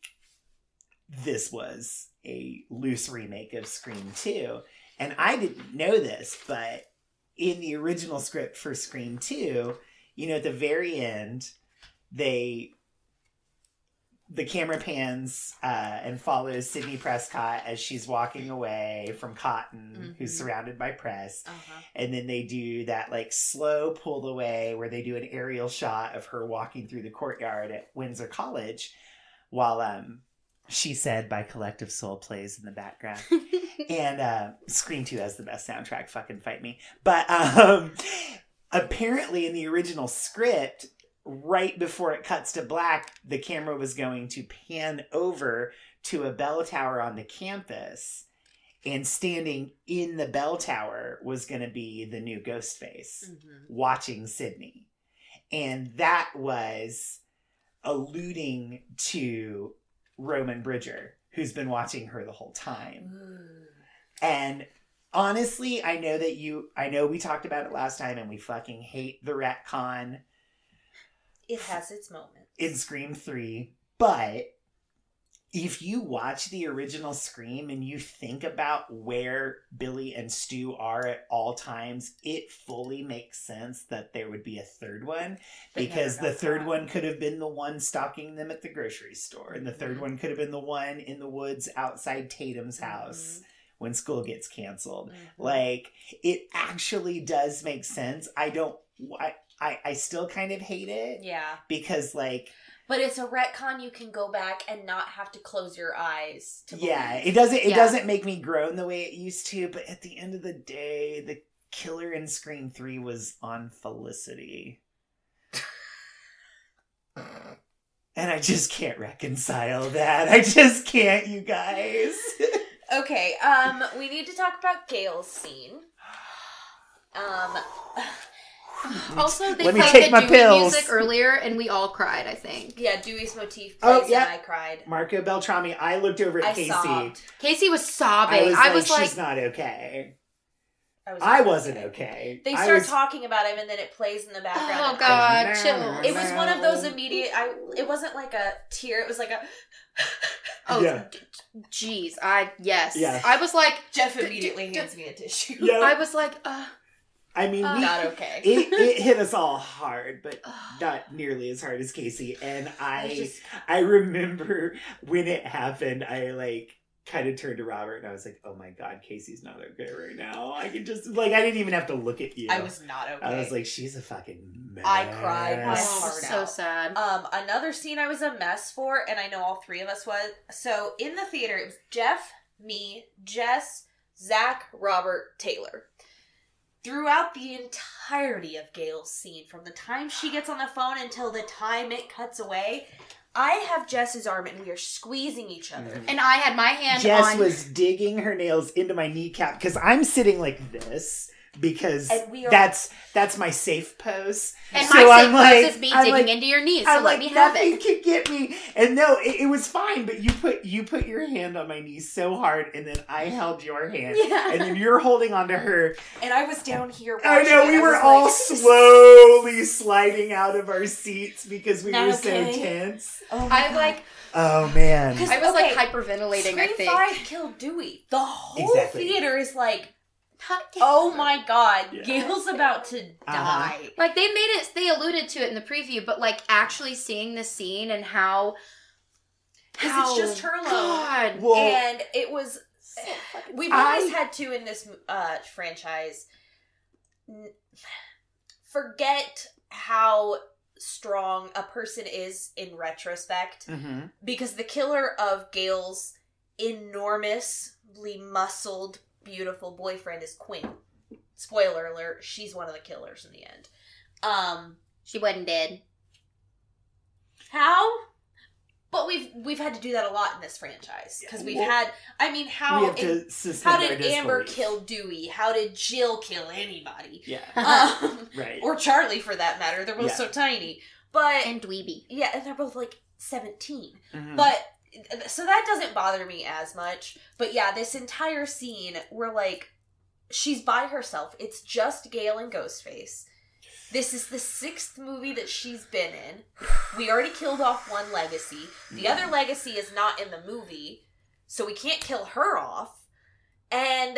B: this was a loose remake of Scream Two, and I didn't know this, but in the original script for Scream Two, you know, at the very end, they the camera pans uh, and follows Sidney Prescott as she's walking away from Cotton, who's
A: Mhm.
B: surrounded by press.
A: Uh-huh.
B: And then they do that like slow pull away where they do an aerial shot of her walking through the courtyard at Windsor College while um she said by Collective Soul plays in the background. and uh Scream 2 has the best soundtrack, fucking fight me. But um apparently in the original script, right before it cuts to black, the camera was going to pan over to a bell tower on the campus. And standing in the bell tower was going to be the new Ghostface
A: Mhm.
B: watching Sidney. And that was alluding to Roman Bridger, who's been watching her the whole time.
A: Ooh.
B: And honestly, I know that you, I know we talked about it last time and we fucking hate the retcon
A: It has its moments.
B: in Scream 3, but if you watch the original Scream and you think about where Billy and Stu are at all times, it fully makes sense that there would be a third one
A: They
B: because the third
A: that.
B: one could have been the one stalking them at the grocery store, and the third
A: Mhm.
B: one could have been the one in the woods outside Tatum's house when school gets canceled.
A: Mhm.
B: Like it actually does make sense. I don't. I I, I still kind of hate it
A: yeah.
B: because like
A: But it's a retcon you can go back and not have to close your eyes to
B: yeah, it doesn't it
C: Yeah.
B: doesn't make me groan the way it used to. But at the end of the day, the killer in Scream Three was on Felicity. And I just can't reconcile that. I just can't, you guys.
A: Okay, um, we need to talk about Gale's scene. Um,
C: also, they
B: Let me
C: played
B: take
C: the
B: my
C: Dewey
B: pills.
C: music earlier, and we all cried. I think
A: yeah, Dewey's motif
B: Oh,
A: plays
B: yeah.
A: and I cried.
B: Marco Beltrami, I looked over at
A: I
B: Casey.
A: sobbed.
C: Casey was
B: I
C: sobbing.
B: was
C: I
B: like,
C: was like,
B: she's not okay.
A: I, was
B: I wasn't okay.
A: They
B: I
A: start
B: was-
A: talking about him and then it plays in the background.
C: oh
A: and I-
C: god, chills.
A: It was one of those immediate. I. It wasn't like a tear. It was like a.
C: Oh,
B: Yeah.
C: jeez. I yes.
B: Yeah.
C: I was like,
A: Jeff immediately hands me a tissue.
B: Yeah.
C: I was like, uh,
B: I mean,
C: Uh,
B: we,
A: Not okay.
B: it, it hit us all hard, but not nearly as hard as Casey. And
A: I
B: I,
A: just-
B: I remember when it happened, I like kind of turned to Robert and I was like, "Oh my god, Casey's not okay right now." I could just like I didn't even have to look at you.
A: I was not okay.
B: I was like, "She's a fucking mess."
A: I cried my
C: oh,
A: heart
C: so
A: out.
C: sad.
A: Um, another scene I was a mess for, and I know all three of us was. So in the theater, it was Jeff, me, Jess, Zak, Robert, Taylor. Throughout the entirety of Gale's scene, from the time she gets on the phone until the time it cuts away, I have Jess's arm and we are squeezing each other.
B: Mhm.
C: and I had my hand
B: Jess
C: on.
B: was digging her nails into my kneecap because I'm sitting like this because
A: are-
B: that's that's my safe pose.
C: And
B: So
C: my
B: I'm
C: safe
B: like-
C: pose is me
B: I'm
C: digging
B: like-
C: into your knees, so
B: I'm
C: let
B: like,
C: me have
B: nothing
C: it.
B: can get me. And no, it, it was fine. But you put you put your hand on my knee so hard, and then I held your hand,
A: Yeah.
B: and then you're holding onto her.
A: And I was down here.
B: I know we
A: I
B: were all
A: like,
B: slowly sliding out of our seats because we
A: Not
B: were so tense.
A: Oh
C: I
A: God.
C: like
B: Oh man.
A: 'Cause-
C: I was like
A: Okay,
C: hyperventilating. I think.
A: Five killed Dewey. The whole
B: Exactly.
A: theater is like,
C: Not
A: oh my god,
B: Yeah.
A: Gale's about to
B: Uh-huh.
A: die.
C: Like they made it. They alluded to it in the preview, but like actually seeing the scene and how.
A: Because it's just her alone.
C: God.
B: Well,
A: and it was. We've
B: I-
A: always had to in this uh, franchise. n- Forget how strong a person is in retrospect
B: Mhm.
A: because the killer of Gale's enormously muscled, beautiful boyfriend is Quinn. Spoiler alert: she's one of the killers in the end. Um,
C: She wasn't dead.
A: how? But we've we've had to do that a lot in this franchise because we've
B: Well,
A: had. I mean,
B: we
A: how
B: have
A: in-
B: to suspend
A: how did Amber
B: disbelief.
A: kill Dewey? How did Jill kill anybody?
B: Yeah.
A: Um,
B: Right.
A: or Charlie, for that matter. They're both
B: Yeah.
A: so tiny. But
C: And dweeby.
A: yeah, and they're both like seventeen.
B: Mhm.
A: But so that doesn't bother me as much. But yeah, this entire scene, we're like, she's by herself. It's just Gale and Ghostface. This is the sixth movie that she's been in. We already killed off one legacy. The other legacy is not in the movie, so we can't kill her off. And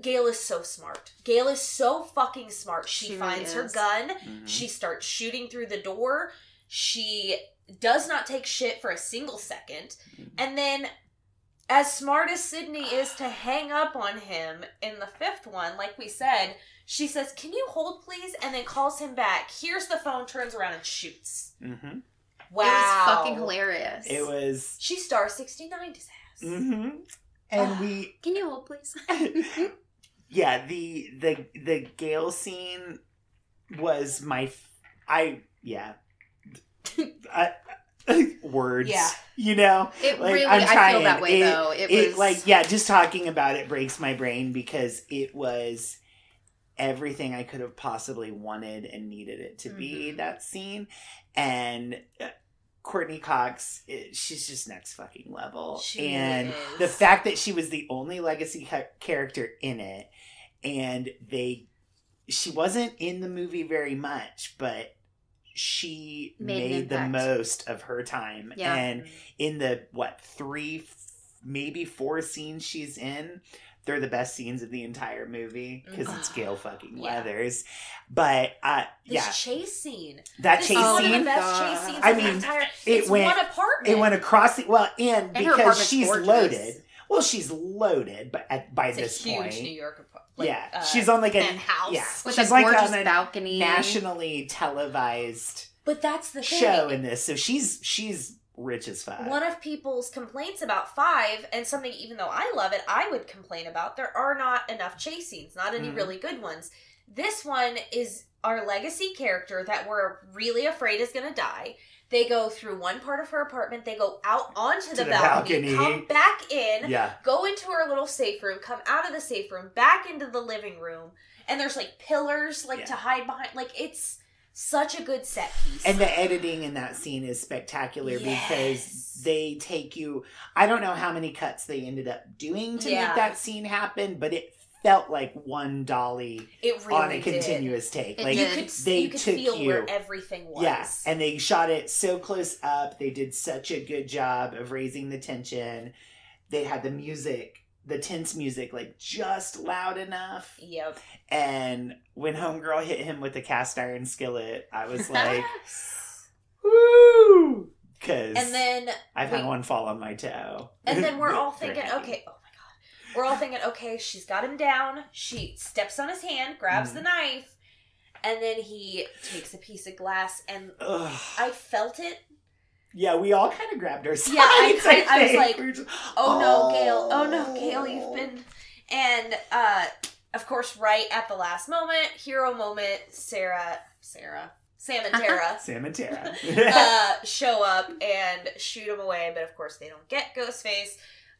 A: Gale is so smart. Gale is so fucking smart. She,
C: She really
A: finds her
C: is.
A: gun.
B: Mhm.
A: She starts shooting through the door. She does not take shit for a single second.
B: Mhm.
A: And then, as smart as Sidney is to hang up on him in the fifth one, like we said, she says, Can you hold, please? And then calls him back. Here's the phone, turns around, and shoots.
B: Mm-hmm.
A: Wow.
C: It was fucking hilarious.
B: It was.
A: She star 69 his ass.
B: hmm And we
C: Can you hold, please?
B: yeah the the the Gale scene was my f- I yeah I, words
A: Yeah.
B: you know
C: It
B: Like,
C: really.
B: I'm
C: I
B: trying.
C: feel that way
B: It-
C: though. It,
B: it,
C: was
B: like yeah just talking about it breaks my brain because it was everything i could have possibly wanted and needed it to be
A: Mhm.
B: that scene and uh, Courteney Cox she's just next fucking level
A: She
B: and
A: is.
B: the fact that she was the only legacy ca- character in it and they she wasn't in the movie very much but she
C: Made
B: made the most of her time
C: Yeah.
B: and in the what three f- maybe four scenes she's in they're the best scenes of the entire movie because it's Gale fucking
A: Yeah.
B: Leathers but uh
A: This
B: yeah
A: chase scene.
B: that
A: This
B: chase
A: is one of
B: scene
A: the best
C: God.
A: chase scenes
B: I
A: of the
B: mean,
A: entire.
B: it
A: it's
B: went-
A: one apartment.
B: it went across the well and,
C: And
B: because she's
C: gorgeous.
B: loaded well she's loaded but at by
A: It's
B: this
A: a huge
B: point
A: New York. Like,
B: yeah
A: uh,
B: she's on like a
A: penthouse.
B: yeah
C: with
B: she's
C: a
B: like on a
C: balcony.
B: nationally televised
A: But that's the thing.
B: show in this so she's she's rich as fuck
A: One of people's complaints about five, and something even though I love it, I would complain about, there are not enough chase scenes, not any
B: Mhm.
A: really good ones. This one is our legacy character that we're really afraid is gonna die. They go through one part of her apartment, they go out onto the,
B: the
A: balcony,
B: balcony.
A: come back in,
B: yeah
A: go into her little safe room, come out of the safe room, back into the living room, and there's like pillars like
B: Yeah.
A: to hide behind. Like it's such a good set piece.
B: And the editing in that scene is spectacular
A: Yes.
B: because they take you. I don't know how many cuts they ended up doing to
A: Yeah.
B: make that scene happen, but it felt like one dolly
A: it really
B: on a
A: did.
B: continuous take.
C: It
B: like
A: You could
B: they
A: you could
B: took
A: feel
B: you.
A: where everything was.
B: Yeah, and they shot it so close up. They did such a good job of raising the tension. They had the music, the tense music, like just loud enough.
A: Yep.
B: And when Homegirl hit him with the cast iron skillet, I was like, woo! Because
A: and then
B: I've had one fall on my toe.
A: and then we're all thinking, okay. We're all thinking, okay, she's got him down. She steps on his hand, grabs
B: Mhm.
A: the knife, and then he takes a piece of glass and
B: Ugh.
A: I felt it.
B: yeah, we all kind of grabbed our sides.
A: Yeah, I- I- I was like,
B: We were just,
A: Oh no, Gale. Oh no, Gale, you've been and uh of course right at the last moment, hero moment, Sarah Sarah Sam and Tara
B: Sam and Tara.
A: uh, show up and shoot him away, but of course they don't get Ghostface.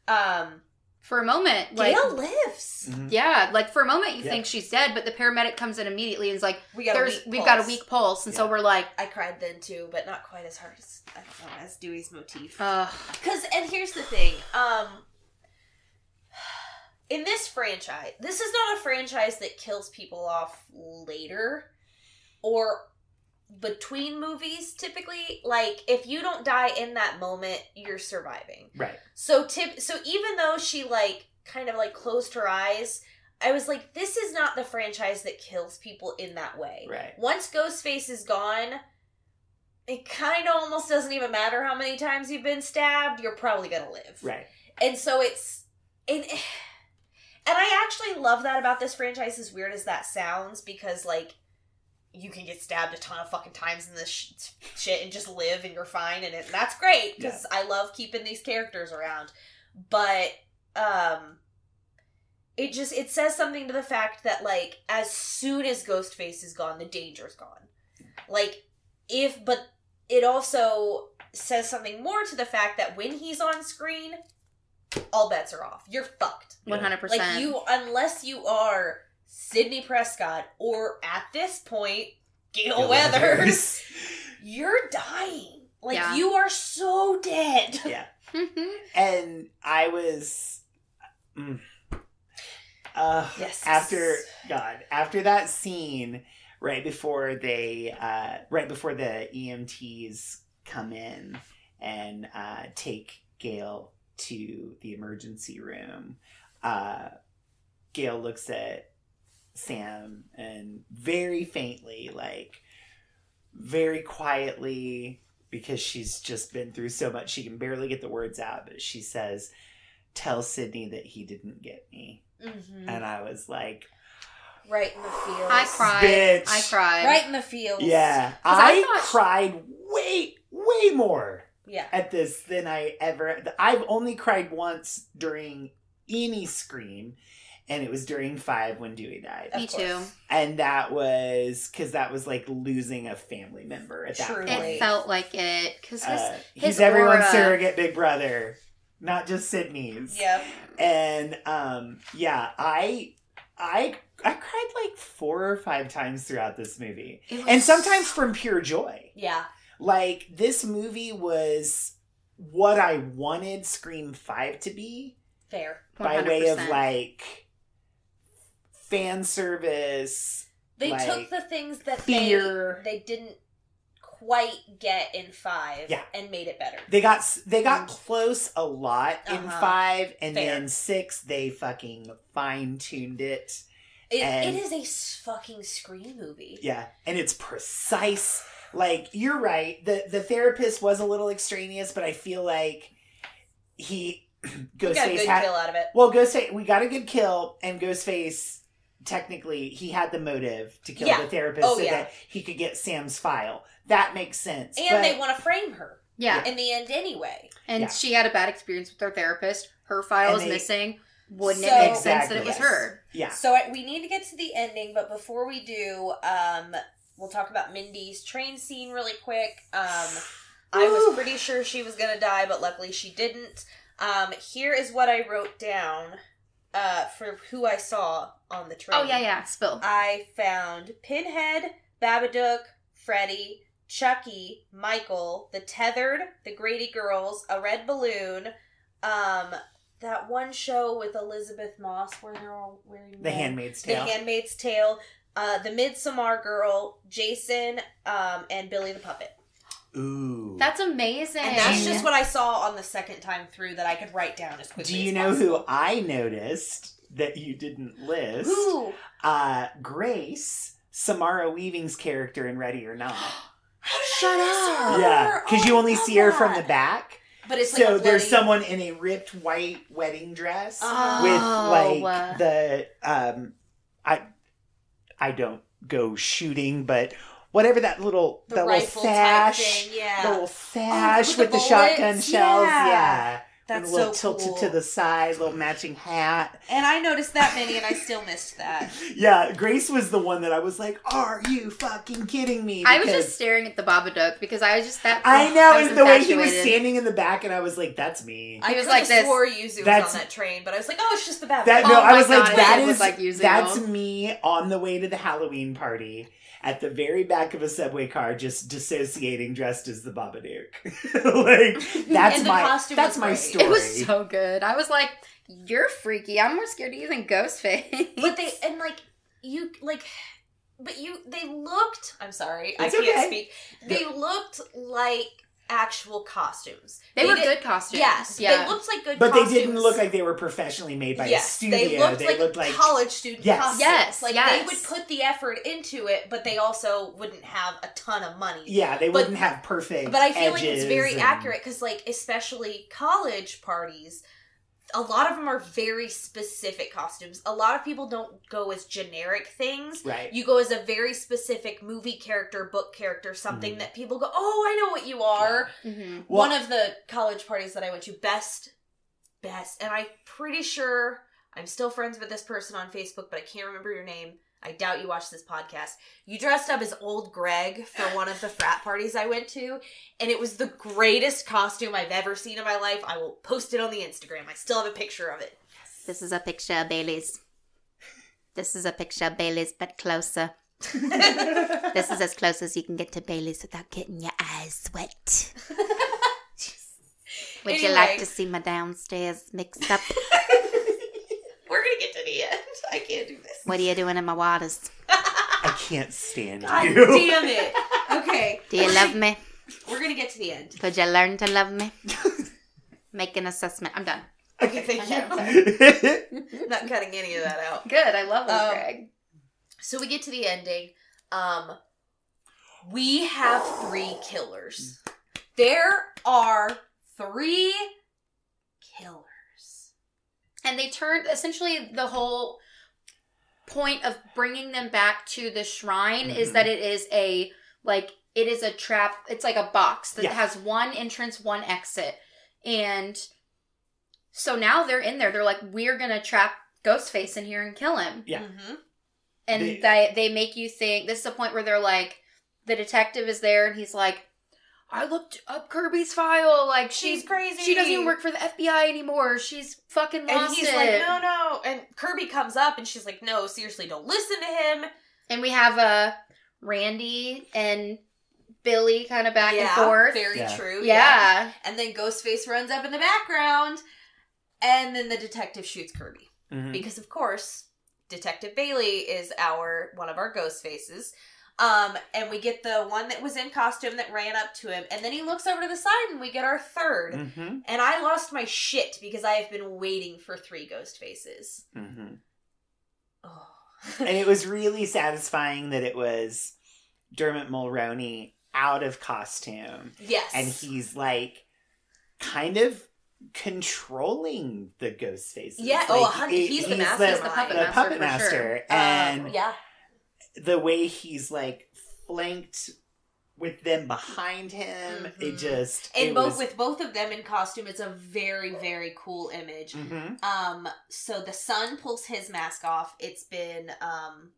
A: Um,
C: For a moment, like
A: Gale lives.
B: Mhm.
C: yeah, like for a moment you
B: Yeah.
C: think she's dead, but the paramedic comes in immediately and is like,
A: We got
C: "There's,
A: a weak
C: we've got a weak pulse," and so we're like,
A: I cried then too, but not quite as hard as I don't know as Dewey's motif.
C: "Uh,
A: Because and here's the thing, um, in this franchise, this is not a franchise that kills people off later or between movies. Typically, like if you don't die in that moment, you're surviving.
B: Right.
A: So tip so even though she like kind of like closed her eyes, I was like, this is not the franchise that kills people in that way.
B: Right.
A: Once Ghostface is gone, it kind of almost doesn't even matter how many times you've been stabbed, you're probably gonna live.
B: Right.
A: And so it's and and I actually love that about this franchise as weird as that sounds because like you can get stabbed a ton of fucking times in this sh- shit and just live and you're fine and it, that's great because I love keeping these characters around. But um it just it says something to the fact that like as soon as Ghostface is gone, the danger's gone. Like if but it also says something more to the fact that when he's on screen, all bets are off. You're fucked.
C: one hundred percent."
A: Like you unless you are Sidney Prescott or at this point Gale
B: Gale
A: Weathers,
B: Weathers.
A: you're dying. Like
C: Yeah.
A: you are so dead.
B: yeah. And I was. Mm, uh,
A: Yes.
B: After God, after that scene, right before they, uh, right before the EMTs come in and uh, take Gale to the emergency room, uh, Gale looks at Sam and very faintly, like very quietly, because she's just been through so much, she can barely get the words out, but she says, Tell Sidney that he didn't get me.
A: Mhm.
B: And I was like,
A: right in the field.
C: I cried.
B: Bitch.
C: I cried.
A: Right in the field.
B: Yeah.
C: I
B: I,
C: thought-
B: cried way, way more
A: Yeah.
B: at this than I ever. I've only cried once during any Scream, and it was during five when Dewey died.
C: Me too.
B: And that was because that was like losing a family member at that
A: Truly.
B: point.
C: It felt like it because his
B: Uh,
C: his
B: he's everyone's surrogate big brother, not just Sidney's.
A: Yep.
B: And um, yeah, I, I, I cried like four or five times throughout this movie, and sometimes from pure joy.
A: Yeah.
B: Like this movie was what I wanted Scream Five to be
A: Fair.
B: by way of like fan service.
A: They
B: Like,
A: took the things that
B: fear.
A: they they didn't quite get in five
B: Yeah.
A: and made it better.
B: They got they got close a lot in
A: Uh-huh.
B: five, and
A: Fair.
B: then six they fucking fine tuned it.
A: It,
B: And-
A: it is a fucking scream movie.
B: Yeah, and it's precise. Like you're right. The the therapist was a little extraneous, but I feel like he
A: We got a
B: Ghostface
A: good
B: had
A: kill out of it.
B: well Ghostface. We got a good kill, and Ghostface technically he had the motive to kill
A: Yeah.
B: the therapist
A: Oh,
B: so
A: yeah.
B: that he could get Sam's file. That makes sense.
A: And
B: but-
A: they want to frame her
C: yeah.
A: in the end anyway.
C: And
B: Yeah.
C: she had a bad experience with her therapist. Her file
B: And
C: is
B: they-
C: missing. Wouldn't
A: So-
C: it make sense that it was
B: yes.
C: her?
B: yeah,
A: So I, we need to get to the ending, but before we do, um, we'll talk about Mindy's train scene really quick. Um, I was pretty sure she was gonna die, but luckily she didn't. Um, here is what I wrote down uh, for who I saw on the train.
C: Oh yeah, yeah. Spill.
A: I found Pinhead, Babadook, Freddy, Chucky, Michael, the Tethered, the Grady Girls, a Red Balloon, um, that one show with Elisabeth Moss where they're all wearing
B: the
A: red.
B: Handmaid's
A: The Handmaid's Tale, uh, the Midsommar Girl, Jason, um, and Billy the Puppet.
B: Ooh,
C: That's amazing.
A: And that's just what I saw on the second time through that I could write down as quickly
B: Do you
A: as
B: know
A: possible.
B: who I noticed that you didn't list?
A: Who?
B: Uh, Grace, Samara Weaving's character in Ready or Not.
C: Shut up.
B: Yeah, because
A: Oh,
B: you only see her from the back.
A: But it's like
B: So
A: a
B: there's someone in a ripped white wedding dress
A: Uh-huh.
B: with
C: Oh.
B: like the um, I I don't go shooting, but whatever that little
A: the
B: that little
A: rifle type
B: sash,
A: thing. Yeah.
B: the little oh, sash
A: with
B: with,
A: the
B: the, shotgun shells,
A: Yeah.
B: yeah.
A: That's
B: and a little
A: so
B: tilted
A: cool.
B: to the side, little matching hat.
A: And I noticed that many, and I still missed that.
B: Yeah, Grace was the one that I was like, "Are you fucking kidding me?"
C: I was just staring at the Babadook because I was just that.
B: I know,
C: was
B: and the way he was standing in the back, and I was like, "That's me."
A: I
C: was
A: coulda
C: like this.
A: swore Yuzu was on that train, but I was like, oh, it's just the bad
B: That no,
C: Oh
B: I was like,
C: God,
B: that
C: it was like Yuzu.
B: that's me on the way to the Halloween party at the very back of a subway car, just dissociating, dressed as the Babadook. like that's my
A: costume
B: that's my
A: great.
B: story.
C: It was so good. I was like, "You're freaky. I'm more scared of you than Ghostface."
A: But they and like you like, but you they looked. I'm sorry,
B: It's
A: I can't
B: okay.
A: speak. They looked like actual costumes.
C: they, were
A: did-
C: good costumes.
A: Yes,
C: yeah.
A: they looked like good.
B: but
A: costumes.
B: they didn't look like they were professionally made by a studio.
A: they looked like college student
B: Yes.
A: costumes.
C: Yes,
A: like
C: yes.
A: they would put the effort into it, but they also wouldn't have a ton of money.
B: yeah, they
A: But-
B: wouldn't have perfect.
A: But I feel like it's very
B: and-
A: accurate because, like, especially college parties, a lot of them are very specific costumes. A lot of people don't go as generic things.
B: Right.
A: You go as a very specific movie character, book character, something
B: Mhm.
A: that people go, "Oh, I know what you are."
C: Mhm.
B: Well-
A: One of the college parties that I went to, best, best, and I'm pretty sure I'm still friends with this person on Facebook, but I can't remember your name. I doubt you watch this podcast. You dressed up as old Greg for one of the frat parties I went to, and it was the greatest costume I've ever seen in my life. I will post it on the Instagram. I still have a picture of it.
C: This is a picture of Bailey's. This is a picture of Bailey's, but closer. This is as close as you can get to Bailey's without getting your eyes wet. Would you like to see my downstairs mixed up?
A: We're gonna get to the end. I can't do this.
C: What are you doing in my waters?
B: I can't stand
A: God
B: you.
A: damn it. Okay.
C: Do you love me?
A: We're gonna get to the end.
C: Could you learn to love me? Make an assessment. I'm done.
A: Okay, thank you. Not cutting any of that out.
C: Good. I love
A: Um,
C: Greg.
A: So we get to the ending. Um we have three killers. There are three killers.
C: And they turned essentially the whole point of bringing them back to the shrine is
B: Mhm.
C: that it is a like it is a trap. It's like a box that
B: Yeah.
C: has one entrance, one exit, and so now they're in there. They're like, we're gonna trap Ghostface in here and kill him.
B: Yeah.
A: Mm-hmm.
C: and
B: They-
C: they they make you think this is a point where they're like the detective is there and he's like i looked up kirby's file like
A: She's
C: she
A: crazy.
C: she doesn't even work for the fbi anymore she's fucking
A: And he's
C: it
A: like, no, no. And Kirby comes up and she's like, no, seriously, don't listen to him.
C: and we have uh randy and billy kind of back and forth
A: Very
B: Yeah.
A: true.
C: yeah.
A: And then Ghostface runs up in the background, and then the detective shoots Kirby.
B: Mhm.
A: because of course detective bailey is our one of our ghost faces um and we get the one that was in costume that ran up to him and then he looks over to the side and we get our 3rd
B: Mhm.
A: and i lost my shit because i have been waiting for three ghost faces
B: Mhm.
A: oh.
B: and it was really satisfying that it was Dermot Mulroney out of costume,
A: yes
B: and he's like kind of controlling the ghost faces.
A: Yeah,
B: Like,
A: oh, a hun- he's the
B: The,
A: mastermind.
C: The puppet
B: the
C: master,
B: puppet master,
C: sure.
B: and
A: um, yeah
B: the way he's like flanked with them behind him, it
A: Mhm.
B: just
A: and
B: it
A: both
B: was,
A: with both of them in costume it's a very very cool image
B: Mhm.
A: um so the son pulls his mask off it's been um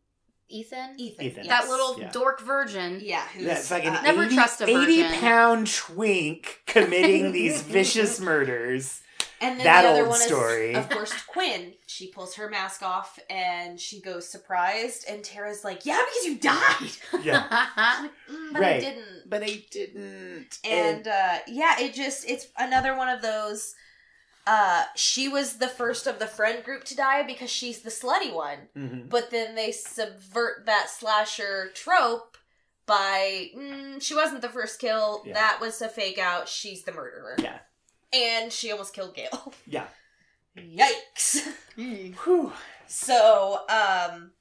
C: ethan
A: ethan,
B: Ethan.
A: yes.
C: that little
B: Yeah.
C: dork virgin
A: yeah who's
B: Yeah, like an
A: uh,
C: Never
B: 80,
C: trust a
B: 80
C: virgin.
B: pound twink committing these vicious murders.
A: And then
B: That
A: the other
B: old
A: one
B: story.
A: is, of course, Quinn. She pulls her mask off and she goes surprised, and Tara's like, "Yeah, because you died."
B: Yeah.
A: "Mm, but I didn't.
B: But I didn't.
A: And uh, yeah, it just it's another one of those. Uh, she was the first of the friend group to die because she's the slutty one.
B: Mhm.
A: But then they subvert that slasher trope by mm, she wasn't the first kill.
B: Yeah.
A: That was a fake out. She's the murderer.
B: Yeah.
A: And she almost killed Gale.
B: Yeah.
A: Yikes.
B: Whew.
A: So, um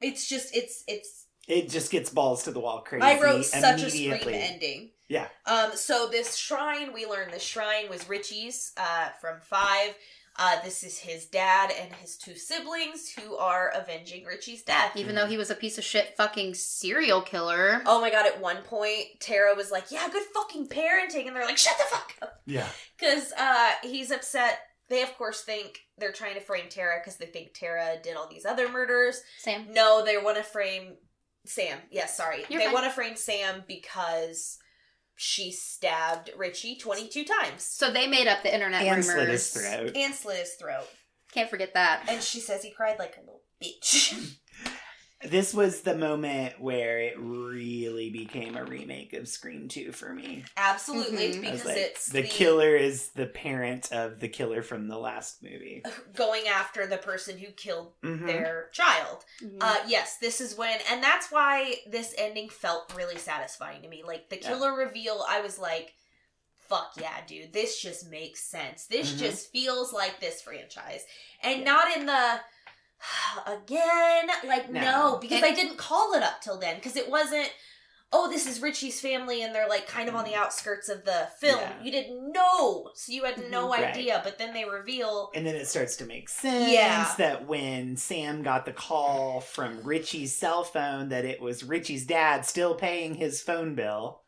A: it's just it's it's
B: It just gets balls to the wall crazy.
A: I wrote such a scream ending.
B: Yeah.
A: Um so this shrine, we learned this shrine was Richie's uh from 5. Uh, this is his dad and his two siblings who are avenging Richie's death.
C: Even though he was a piece of shit fucking serial killer.
A: Oh my god, at one point, Tara was like, Yeah, good fucking parenting. And they're like, Shut the fuck up.
B: Yeah.
A: Because uh, he's upset. They, of course, think they're trying to frame Tara because they think Tara did all these other murders.
C: Sam.
A: No, they want to frame Sam. Yes, sorry.
C: You're
A: they want to frame Sam because she stabbed Richie 22 times
C: So they made up the internet
B: And
C: rumors.
B: slit his throat.
A: and slit his throat.
C: Can't forget that.
A: And she says he cried like a little bitch.
B: This was the moment where it really became a remake of Scream 2 for me.
A: Absolutely,
C: Mhm.
A: Because
B: like,
A: it's
B: the, killer is the parent of the killer from the last movie.
A: going after the person who killed
B: Mhm.
A: their child.
C: Mhm.
A: Uh, yes, this is when, and that's why this ending felt really satisfying to me. Like the
B: Yeah.
A: killer reveal, I was like, "Fuck yeah, dude! This just makes sense. This
B: Mhm.
A: just feels like this franchise, and not in the again, like no,
B: No.
A: because
C: And-
A: I didn't call it up till then because it wasn't." Oh, this is Richie's family, and they're like kind of on the outskirts of the film.
B: Yeah.
A: You didn't know, so you had no
B: Mhm. Right.
A: idea. But then they reveal,
B: And then it starts to make sense
A: Yeah.
B: that when Sam got the call from Richie's cell phone that it was Richie's dad still paying his phone bill.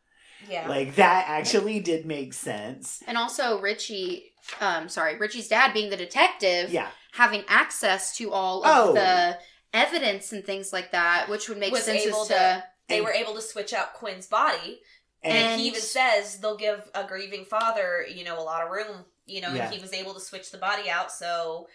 A: yeah,
B: Like that actually did make sense.
C: And also Richie, um, sorry, Richie's dad being the detective,
B: Yeah.
C: Having access to all of
B: Oh.
C: the evidence and things like that, which would make
A: Was
C: sense
A: able
C: as
A: to-
C: to.
A: they were able to switch out Quinn's body.
B: And,
C: And-
A: he even says they'll give a grieving father, you know, a lot of room. You know,
B: Yeah.
A: and he was able to switch the body out so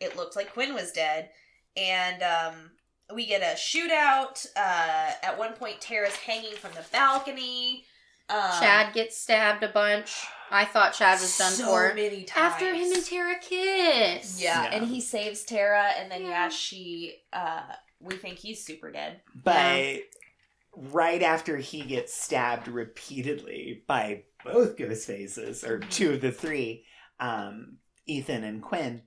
A: it looked like Quinn was dead. And um we get a shootout. Uh at one point Tara's hanging from the balcony. Um,
C: Chad gets stabbed a bunch. I thought Chad was done
A: so
C: for.
A: many times.
C: After him and Tara kiss.
A: Yeah,
B: Yeah.
A: and he saves Tara and then yeah,
C: Yeah.
A: she uh we think he's super dead.
B: but right after he gets stabbed repeatedly by both ghost faces, or
A: Mhm.
B: two of the three, um, Ethan and Quinn,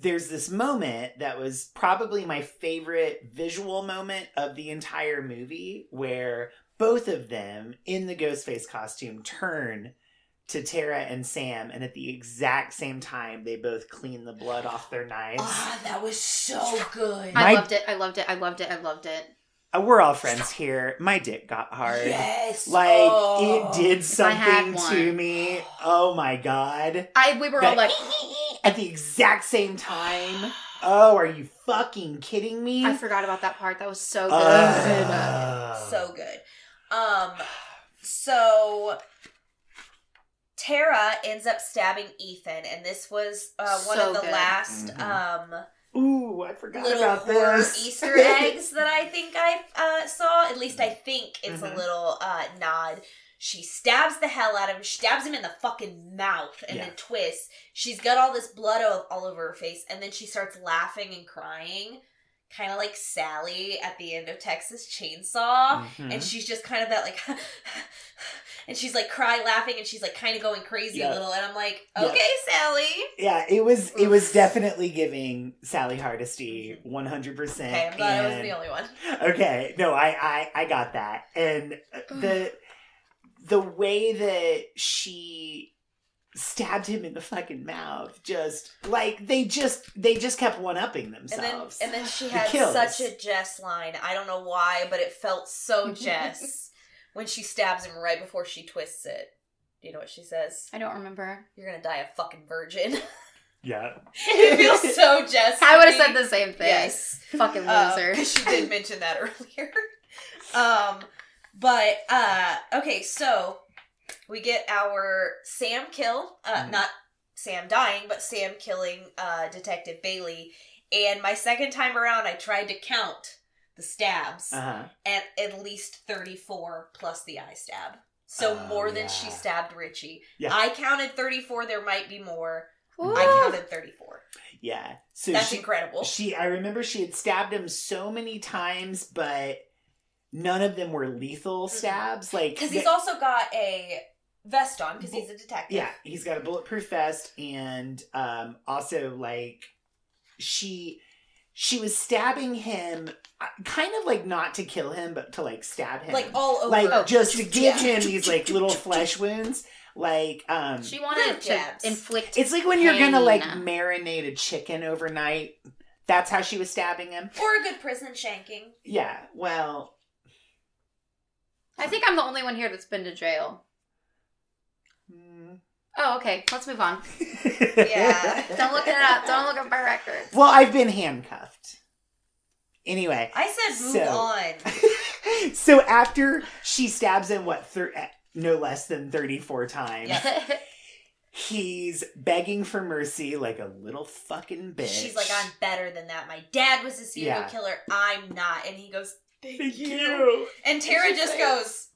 B: there's this moment that was probably my favorite visual moment of the entire movie where both of them in the Ghostface costume turn to Tara and Sam, and at the exact same time, they both clean the blood off their knives.
A: Ah, that was so good.
C: I
B: My-
C: loved it. I loved it. I loved it. I loved it.
B: Uh, we're all friends here. My dick got hard.
A: Yes.
B: Like
A: Oh.
B: it did something to me. Oh my god.
C: I we were all like,
B: At the exact same time. Oh, are you fucking kidding me?
C: I forgot about that part. That was so good.
B: Ugh.
A: so good. Um, so Tara ends up stabbing Ethan, and this was uh, one
C: So
A: of the
C: good.
A: last
B: Mhm.
A: um,
B: Ooh, I forgot
A: little
B: about
A: horror
B: this.
A: Easter eggs that I think I uh, saw. At least I think it's
B: Mhm.
A: a little uh, nod. She stabs the hell out of him. She stabs him in the fucking mouth and
B: Yeah.
A: then twists. She's got all this blood all, all over her face, and then she starts laughing and crying, kind of like Sally at the end of Texas Chainsaw
B: Mhm.
A: and she's just kind of that like and she's like cry laughing and she's like kind of going crazy a little and i'm like okay sally.
B: Yeah, it was it was definitely giving Sally Hardesty one hundred percent.
A: okay i'm glad i wasn't the only one.
B: Okay, no, I, I I got that, and the the way that she stabbed him in the fucking mouth, just like they just they just kept one upping
A: and then
B: themselves.
A: and then she
B: The
A: had
B: kills.
A: such a jess line i don't know why but it felt so jess when she stabs him right before she twists it do you know what she says
C: I don't remember.
A: you're gonna die a fucking virgin
B: yeah,
A: it feels so jess
C: I would have said the same thing.
A: yes
C: Fucking
A: Um,
C: loser.
A: 'cause she did mention that earlier. um, but uh, okay, so we get our Sam kill, uh,
B: Mhm.
A: not Sam dying, but Sam killing uh, Detective Bailey. And my second time around, I tried to count the stabs,
B: uh huh.
A: and at least thirty-four plus the eye stab. So
B: Oh,
A: more than she stabbed Richie.
B: Yeah.
A: I counted thirty-four. There might be more.
C: Ooh.
A: I counted thirty-four.
B: Yeah. So
A: That's
B: she,
A: incredible.
B: she, I remember she had stabbed him so many times, but none of them were lethal stabs. Like
A: Because he's also got a vest on because he's a detective.
B: Yeah, he's got a bulletproof vest, and um, also like she she was stabbing him, uh, kind of like not to kill him, but to like stab him,
A: Like all over.
B: like
C: Oh,
B: just to give
A: yeah.
B: him these like little flesh wounds. Like, um,
C: She wanted to
A: jabs.
C: inflict.
B: it's like when you're gonna like marinate a chicken overnight. That's how she was stabbing him.
A: Or a good prison shanking.
B: Yeah. Well,
C: I think I'm the only one here that's been to jail.
B: mm.
C: Oh, okay. Let's move on.
A: Yeah.
C: Don't look it up. Don't look up my records.
B: Well, I've been handcuffed. Anyway,
A: I said move
B: So-
A: on.
B: so after she stabs him, what, thir- eh, no less than 34 times,
A: Yeah.
B: he's begging for mercy like a little fucking bitch.
A: She's like, I'm better than that. My dad was a serial
B: Yeah.
A: killer. I'm not. And he goes, Thank,
B: Thank
A: you.
B: you.
A: And Tara just
B: say-
A: goes,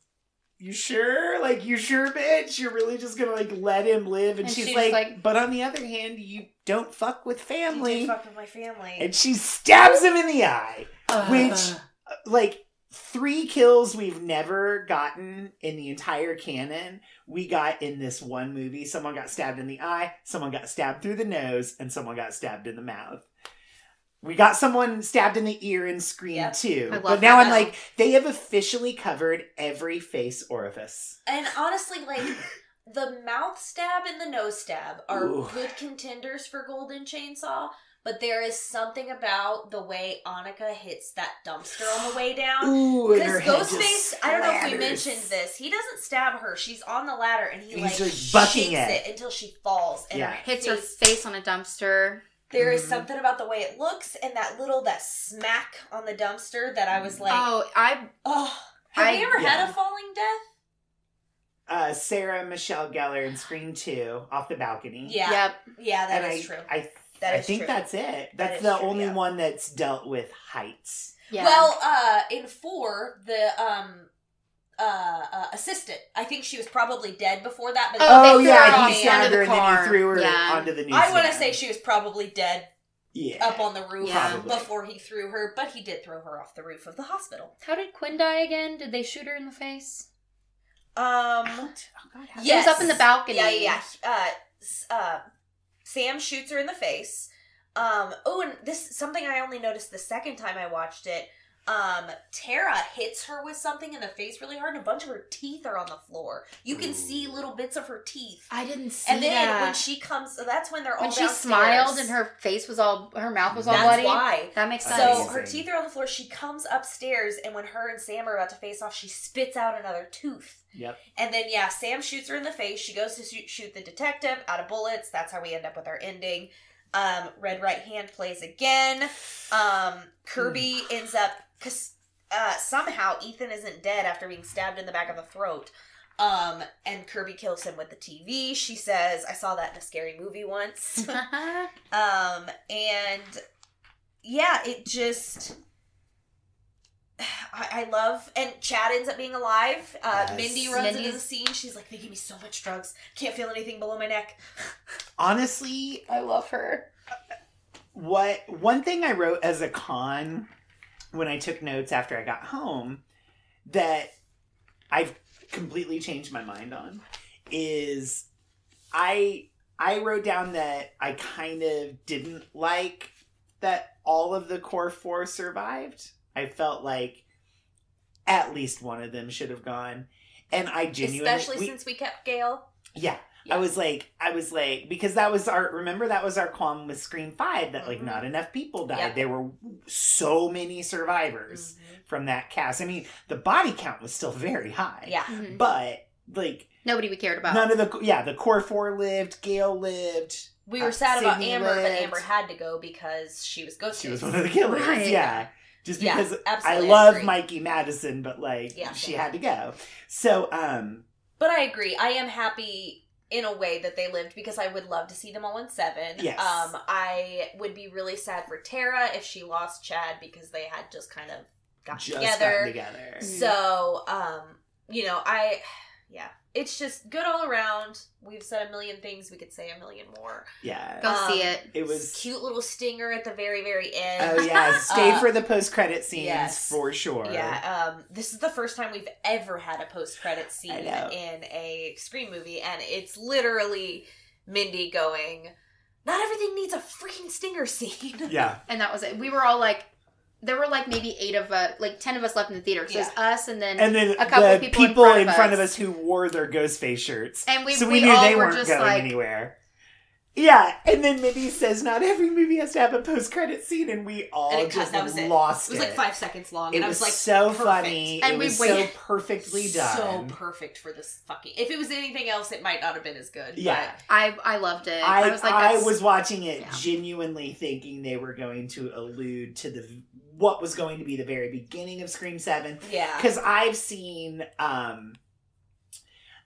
B: You sure? Like, you sure, bitch? You're really just gonna, like, let him live? And,
C: And
B: she's,
C: she's
B: like,
C: like-
B: but on the other hand, you don't fuck with family.
A: did fuck with my family.
B: and she stabs him in the eye.
C: Uh,
B: Which- like three kills we've never gotten in the entire canon we got in this one movie someone got stabbed in the eye someone got stabbed through the nose and someone got stabbed in the mouth we got someone stabbed in the ear in scream
A: Yep.
B: too but now
C: that
B: i'm like they have officially covered every face orifice
A: and honestly, like, the mouth stab and the nose stab are
B: Ooh.
A: good contenders for Golden Chainsaw. But there is something about the way Anika hits that dumpster on the way down.
B: Ooh,
A: Because Ghostface, I don't know if we mentioned this. He doesn't stab her. She's on the ladder and he
B: He's
A: like
B: just bucking
A: shakes
B: it.
A: it. until she falls. And
B: Yeah.
A: her
C: hits her
A: face-
C: face on a dumpster.
A: There is
B: Mhm.
A: something about the way it looks and that little that smack on the dumpster that I was like, oh, I
C: oh, I
A: have
C: I-
A: you ever
B: yeah.
A: had a falling death?
B: uh, sarah michelle gellar in scream 2 off the balcony
A: Yeah,
C: yep.
A: yeah, that
B: and
A: is
B: I,
A: true.
B: I,
A: That
B: I
A: is
B: think
A: true.
B: that's it. That's
A: is
B: the
A: true,
B: only
A: yeah.
B: one that's dealt with heights.
C: Yeah.
A: Well, uh, in four, the um, uh, uh, assistant, I think she was probably dead before that. But
C: Oh, they threw
B: yeah,
C: her
B: he
C: on-
B: stabbed her and then he threw her
C: Yeah.
B: onto the news.
A: I want to say she was probably dead
B: yeah.
A: up on the roof
C: Yeah.
A: Before he threw her, but he did throw her off the roof of the hospital.
C: How did Quinn die again? Did they shoot her in the face?
A: Um,
B: Oh, God, how-
C: She was up in the balcony.
A: Yeah, yeah, yeah. Uh, uh, Sam shoots her in the face. Um, oh, and this something I only noticed the second time I watched it. Um, Tara hits her with something in the face really hard, and a bunch of her teeth are on the floor. You can
B: Ooh.
A: see little bits of her teeth.
C: I didn't see
A: And then
C: that.
A: when she comes, so that's when they're all
C: when she
A: downstairs.
C: smiled and her face was all, her mouth was all
A: That's
C: bloody.
A: why.
C: That makes sense.
B: Amazing.
A: her teeth are on the floor. She comes upstairs, and when her and Sam are about to face off, she spits out another tooth.
B: Yep.
A: And then yeah, Sam shoots her in the face. She goes to shoot, shoot the detective out of bullets. That's how we end up with our ending. Um, Red Right Hand plays again. Um, Kirby ends up because uh, somehow Ethan isn't dead after being stabbed in the back of the throat. Um, and Kirby kills him with the TV. She says, "I saw that in a scary movie once." um, and yeah, it just. I, I love and Chad ends up being alive. Uh,
B: Yes.
A: Mindy runs into the scene. She's like, "They give me so much drugs. Can't feel anything below my neck."
B: Honestly,
C: I love her.
B: what one thing I wrote as a con when I took notes after I got home that I've completely changed my mind on is I I wrote down that I kind of didn't like that all of the core four survived. I felt like at least one of them should have gone. And I genuinely
A: Especially
B: we-
A: since we kept Gale.
B: yeah.
A: Yeah.
B: I was like, I was like, because that was our, remember that was our qualm with Scream 5 that like
A: Mhm.
B: not enough people died.
A: Yep.
B: There were so many survivors from that cast. I mean, the body count was still very high.
A: Yeah.
C: Mhm.
B: But like
C: Nobody we cared about.
B: none of the, yeah, the core four lived, Gale lived.
A: We were
B: Uh,
A: sad about
B: Sidney
A: Amber, but. Amber had to go because she was Ghostface.
B: She was one of the killers.
C: Right.
B: Yeah. Just
A: Yeah,
B: because I love
A: agree.
B: Mikey Madison, but like
A: Yeah,
B: she
A: same.
B: had to go. So, um,
A: But I agree. I am happy in a way that they lived because I would love to see them all in seven.
B: Yes.
A: Um, I would be really sad for Tara if she lost Chad because they had just kind of got
B: just
A: together.
B: gotten together.
A: So, um, you know, I, yeah, it's just good all around. We've said a million things. We could say a million more.
B: Yeah.
C: Go see
A: Um,
C: it.
B: It was
A: Cute little stinger at the very, very end.
B: Oh yeah, stay
A: Uh,
B: for the post credit scenes
A: yes.
B: for sure.
A: Yeah, um, this is the first time we've ever had a post credit scene in a Scream movie, and it's literally Mindy going, "Not everything needs a freaking stinger scene."
B: Yeah.
C: And that was it. We were all like, there were like maybe eight of us, like ten of us left in the theater. So it was us and then
B: And then
C: a couple
B: the
C: of people,
B: people,
C: in front, of, us.
B: who wore their ghost face shirts.
C: And we-
B: so we,
C: we
B: knew
C: all
B: they
C: were
B: weren't
C: just
B: going
C: like-
B: anywhere. Yeah, and then Mindy says not every movie has to have a post credit scene, and we all
A: And it cut-
B: just
A: that was it.
B: lost
A: It was like five seconds long,
B: It
A: and I
B: was,
A: was like,
B: so
A: perfect.
B: funny.
C: And
B: it
C: we
B: was so perfectly done, so
A: perfect for this fucking. If it was anything else, it might not have been as good.
B: Yeah.
C: I I loved it.
B: I,
C: I was like,
B: I was watching it
C: yeah.
B: genuinely thinking they were going to allude to the what was going to be the very beginning of Scream Seven
A: yeah.
B: because I've seen um,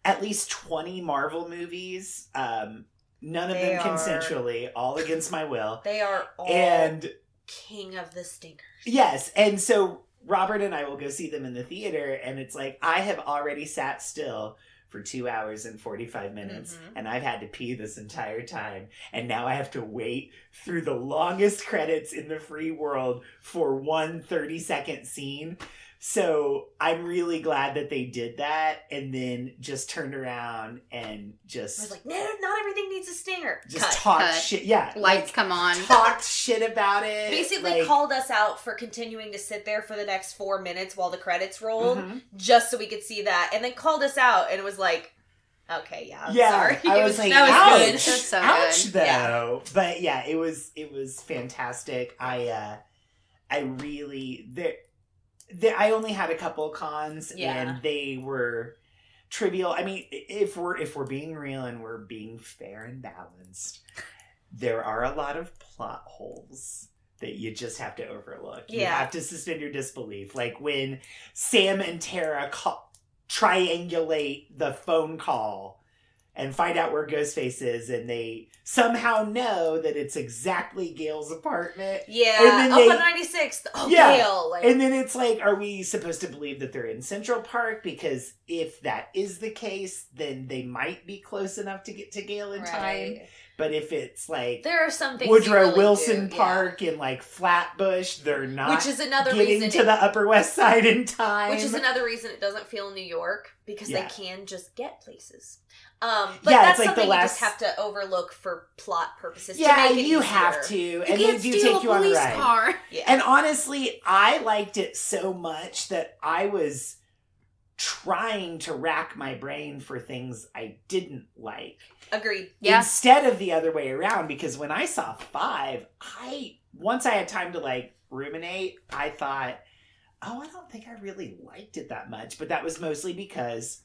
B: at least twenty Marvel movies, um, none of
A: They
B: them
A: are-
B: consensually, all against my will,
A: They are all
B: and
A: king of the stinkers.
B: yes, and so Robert and I will go see them in the theater, and it's like I have already sat still for two hours and 45 minutes
A: Mhm.
B: and I've had to pee this entire time and now I have to wait through the longest credits in the free world for one 30 second scene. So I'm really glad that they did that and then just turned around and
A: I
B: just
A: was like, no, not everything needs a stinger.
B: just
A: Cut.
B: talked
C: Cut.
B: shit. Yeah.
C: lights
B: like,
C: come on.
B: talked shit about it.
A: Basically,
B: like,
A: called us out for continuing to sit there for the next four minutes while the credits rolled,
B: Mhm.
A: just so we could see that, and then called us out and was like, "Okay, yeah, I'm
B: yeah,
A: sorry."
B: I
A: It
B: was like,
A: that was
B: ouch,
A: good.
C: That was so
B: ouch,
C: good.
B: though.
A: Yeah.
B: But yeah, it was it was fantastic. I uh I really there, there I only had a couple cons,
A: Yeah.
B: and they were trivial. I mean, if we're if we're being real and we're being fair and balanced, there are a lot of plot holes that you just have to overlook. You have to suspend your disbelief. Like when Sam and Tara ca- triangulate the phone call and find out where Ghostface is, and they somehow know that it's exactly Gale's apartment.
A: Yeah,
B: And then
A: up
B: they- oh,
A: on 96th. Oh,
B: Yeah.
A: Gale. Like,
B: And then it's like, are we supposed to believe that they're in Central Park? Because if that is the case, then they might be close enough to get to Gale in time. But if it's like
A: There are some things.
B: Woodrow
A: really
B: Wilson
A: do, yeah.
B: Park and like Flatbush, they're not
A: which is another
B: getting
A: reason.
B: to
A: it-
B: the Upper West Side in time.
A: which is another reason it doesn't feel New York because
B: Yeah.
A: they can just get places. Um, but
B: Yeah,
A: that's
B: it's like the
A: something you just have to overlook for plot purposes.
B: yeah, you
A: easier.
B: have to,
C: You
B: and they do take you on a ride.
C: car.
A: Yeah.
B: And honestly, I liked it so much that I was trying to rack my brain for things I didn't like.
A: Agreed.
C: Yeah.
B: Instead of the other way around, because when I saw five, I once I had time to like ruminate, I thought, oh, I don't think I really liked it that much. But that was mostly because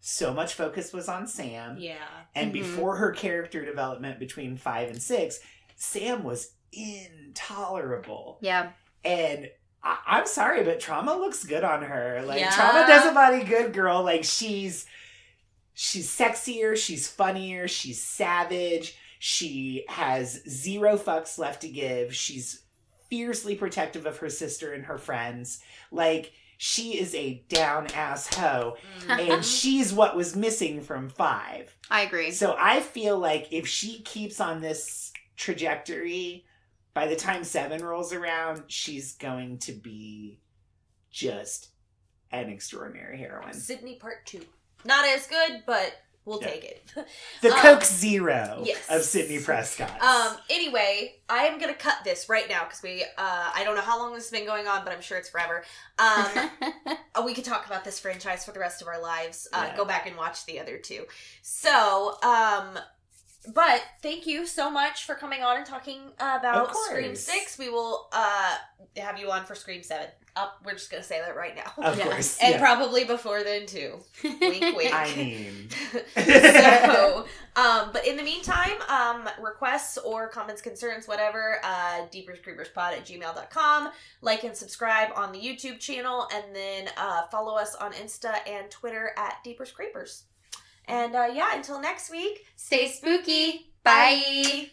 B: so much focus was on Sam.
A: Yeah.
B: And
C: Mhm.
B: before her character development between five and six, Sam was intolerable.
C: Yeah.
B: And I- I'm sorry, but Trauma looks good on her. Like
A: Yeah.
B: Trauma does a body good, girl. Like she's she's sexier, she's funnier, she's savage. She has zero fucks left to give. She's fiercely protective of her sister and her friends. Like she is a down ass hoe,
A: Mm.
B: and she's what was missing from five.
C: I agree.
B: So I feel like if she keeps on this trajectory, by the time seven rolls around, she's going to be just an extraordinary heroine.
A: Sidney Part Two. Not as good, but we'll
B: Yeah.
A: take it.
B: The
A: Um,
B: Coke Zero
A: yes.
B: of Sidney Prescott.
A: Um. Anyway, I am gonna cut this right now because we. Uh. I don't know how long this has been going on, but I'm sure it's forever. Um. uh, we could talk about this franchise for the rest of our lives. Uh,
B: Yeah.
A: Go back and watch the other two. So, um, but thank you so much for coming on and talking about Scream Six. We will uh have you on for Scream Seven. Up, we're just gonna say that right now,
B: of
C: yeah.
B: course.
A: and
B: yeah.
A: probably before then too. Wink, wink.
B: I mean,
A: so, um, but in the meantime, um, requests or comments, concerns, whatever, uh, deeperscreeperspod at gmail.com. Like and subscribe on the YouTube channel, and then uh, follow us on Insta and Twitter at Deeper Screepers. And uh, yeah, until next week,
C: stay spooky. Bye. Bye.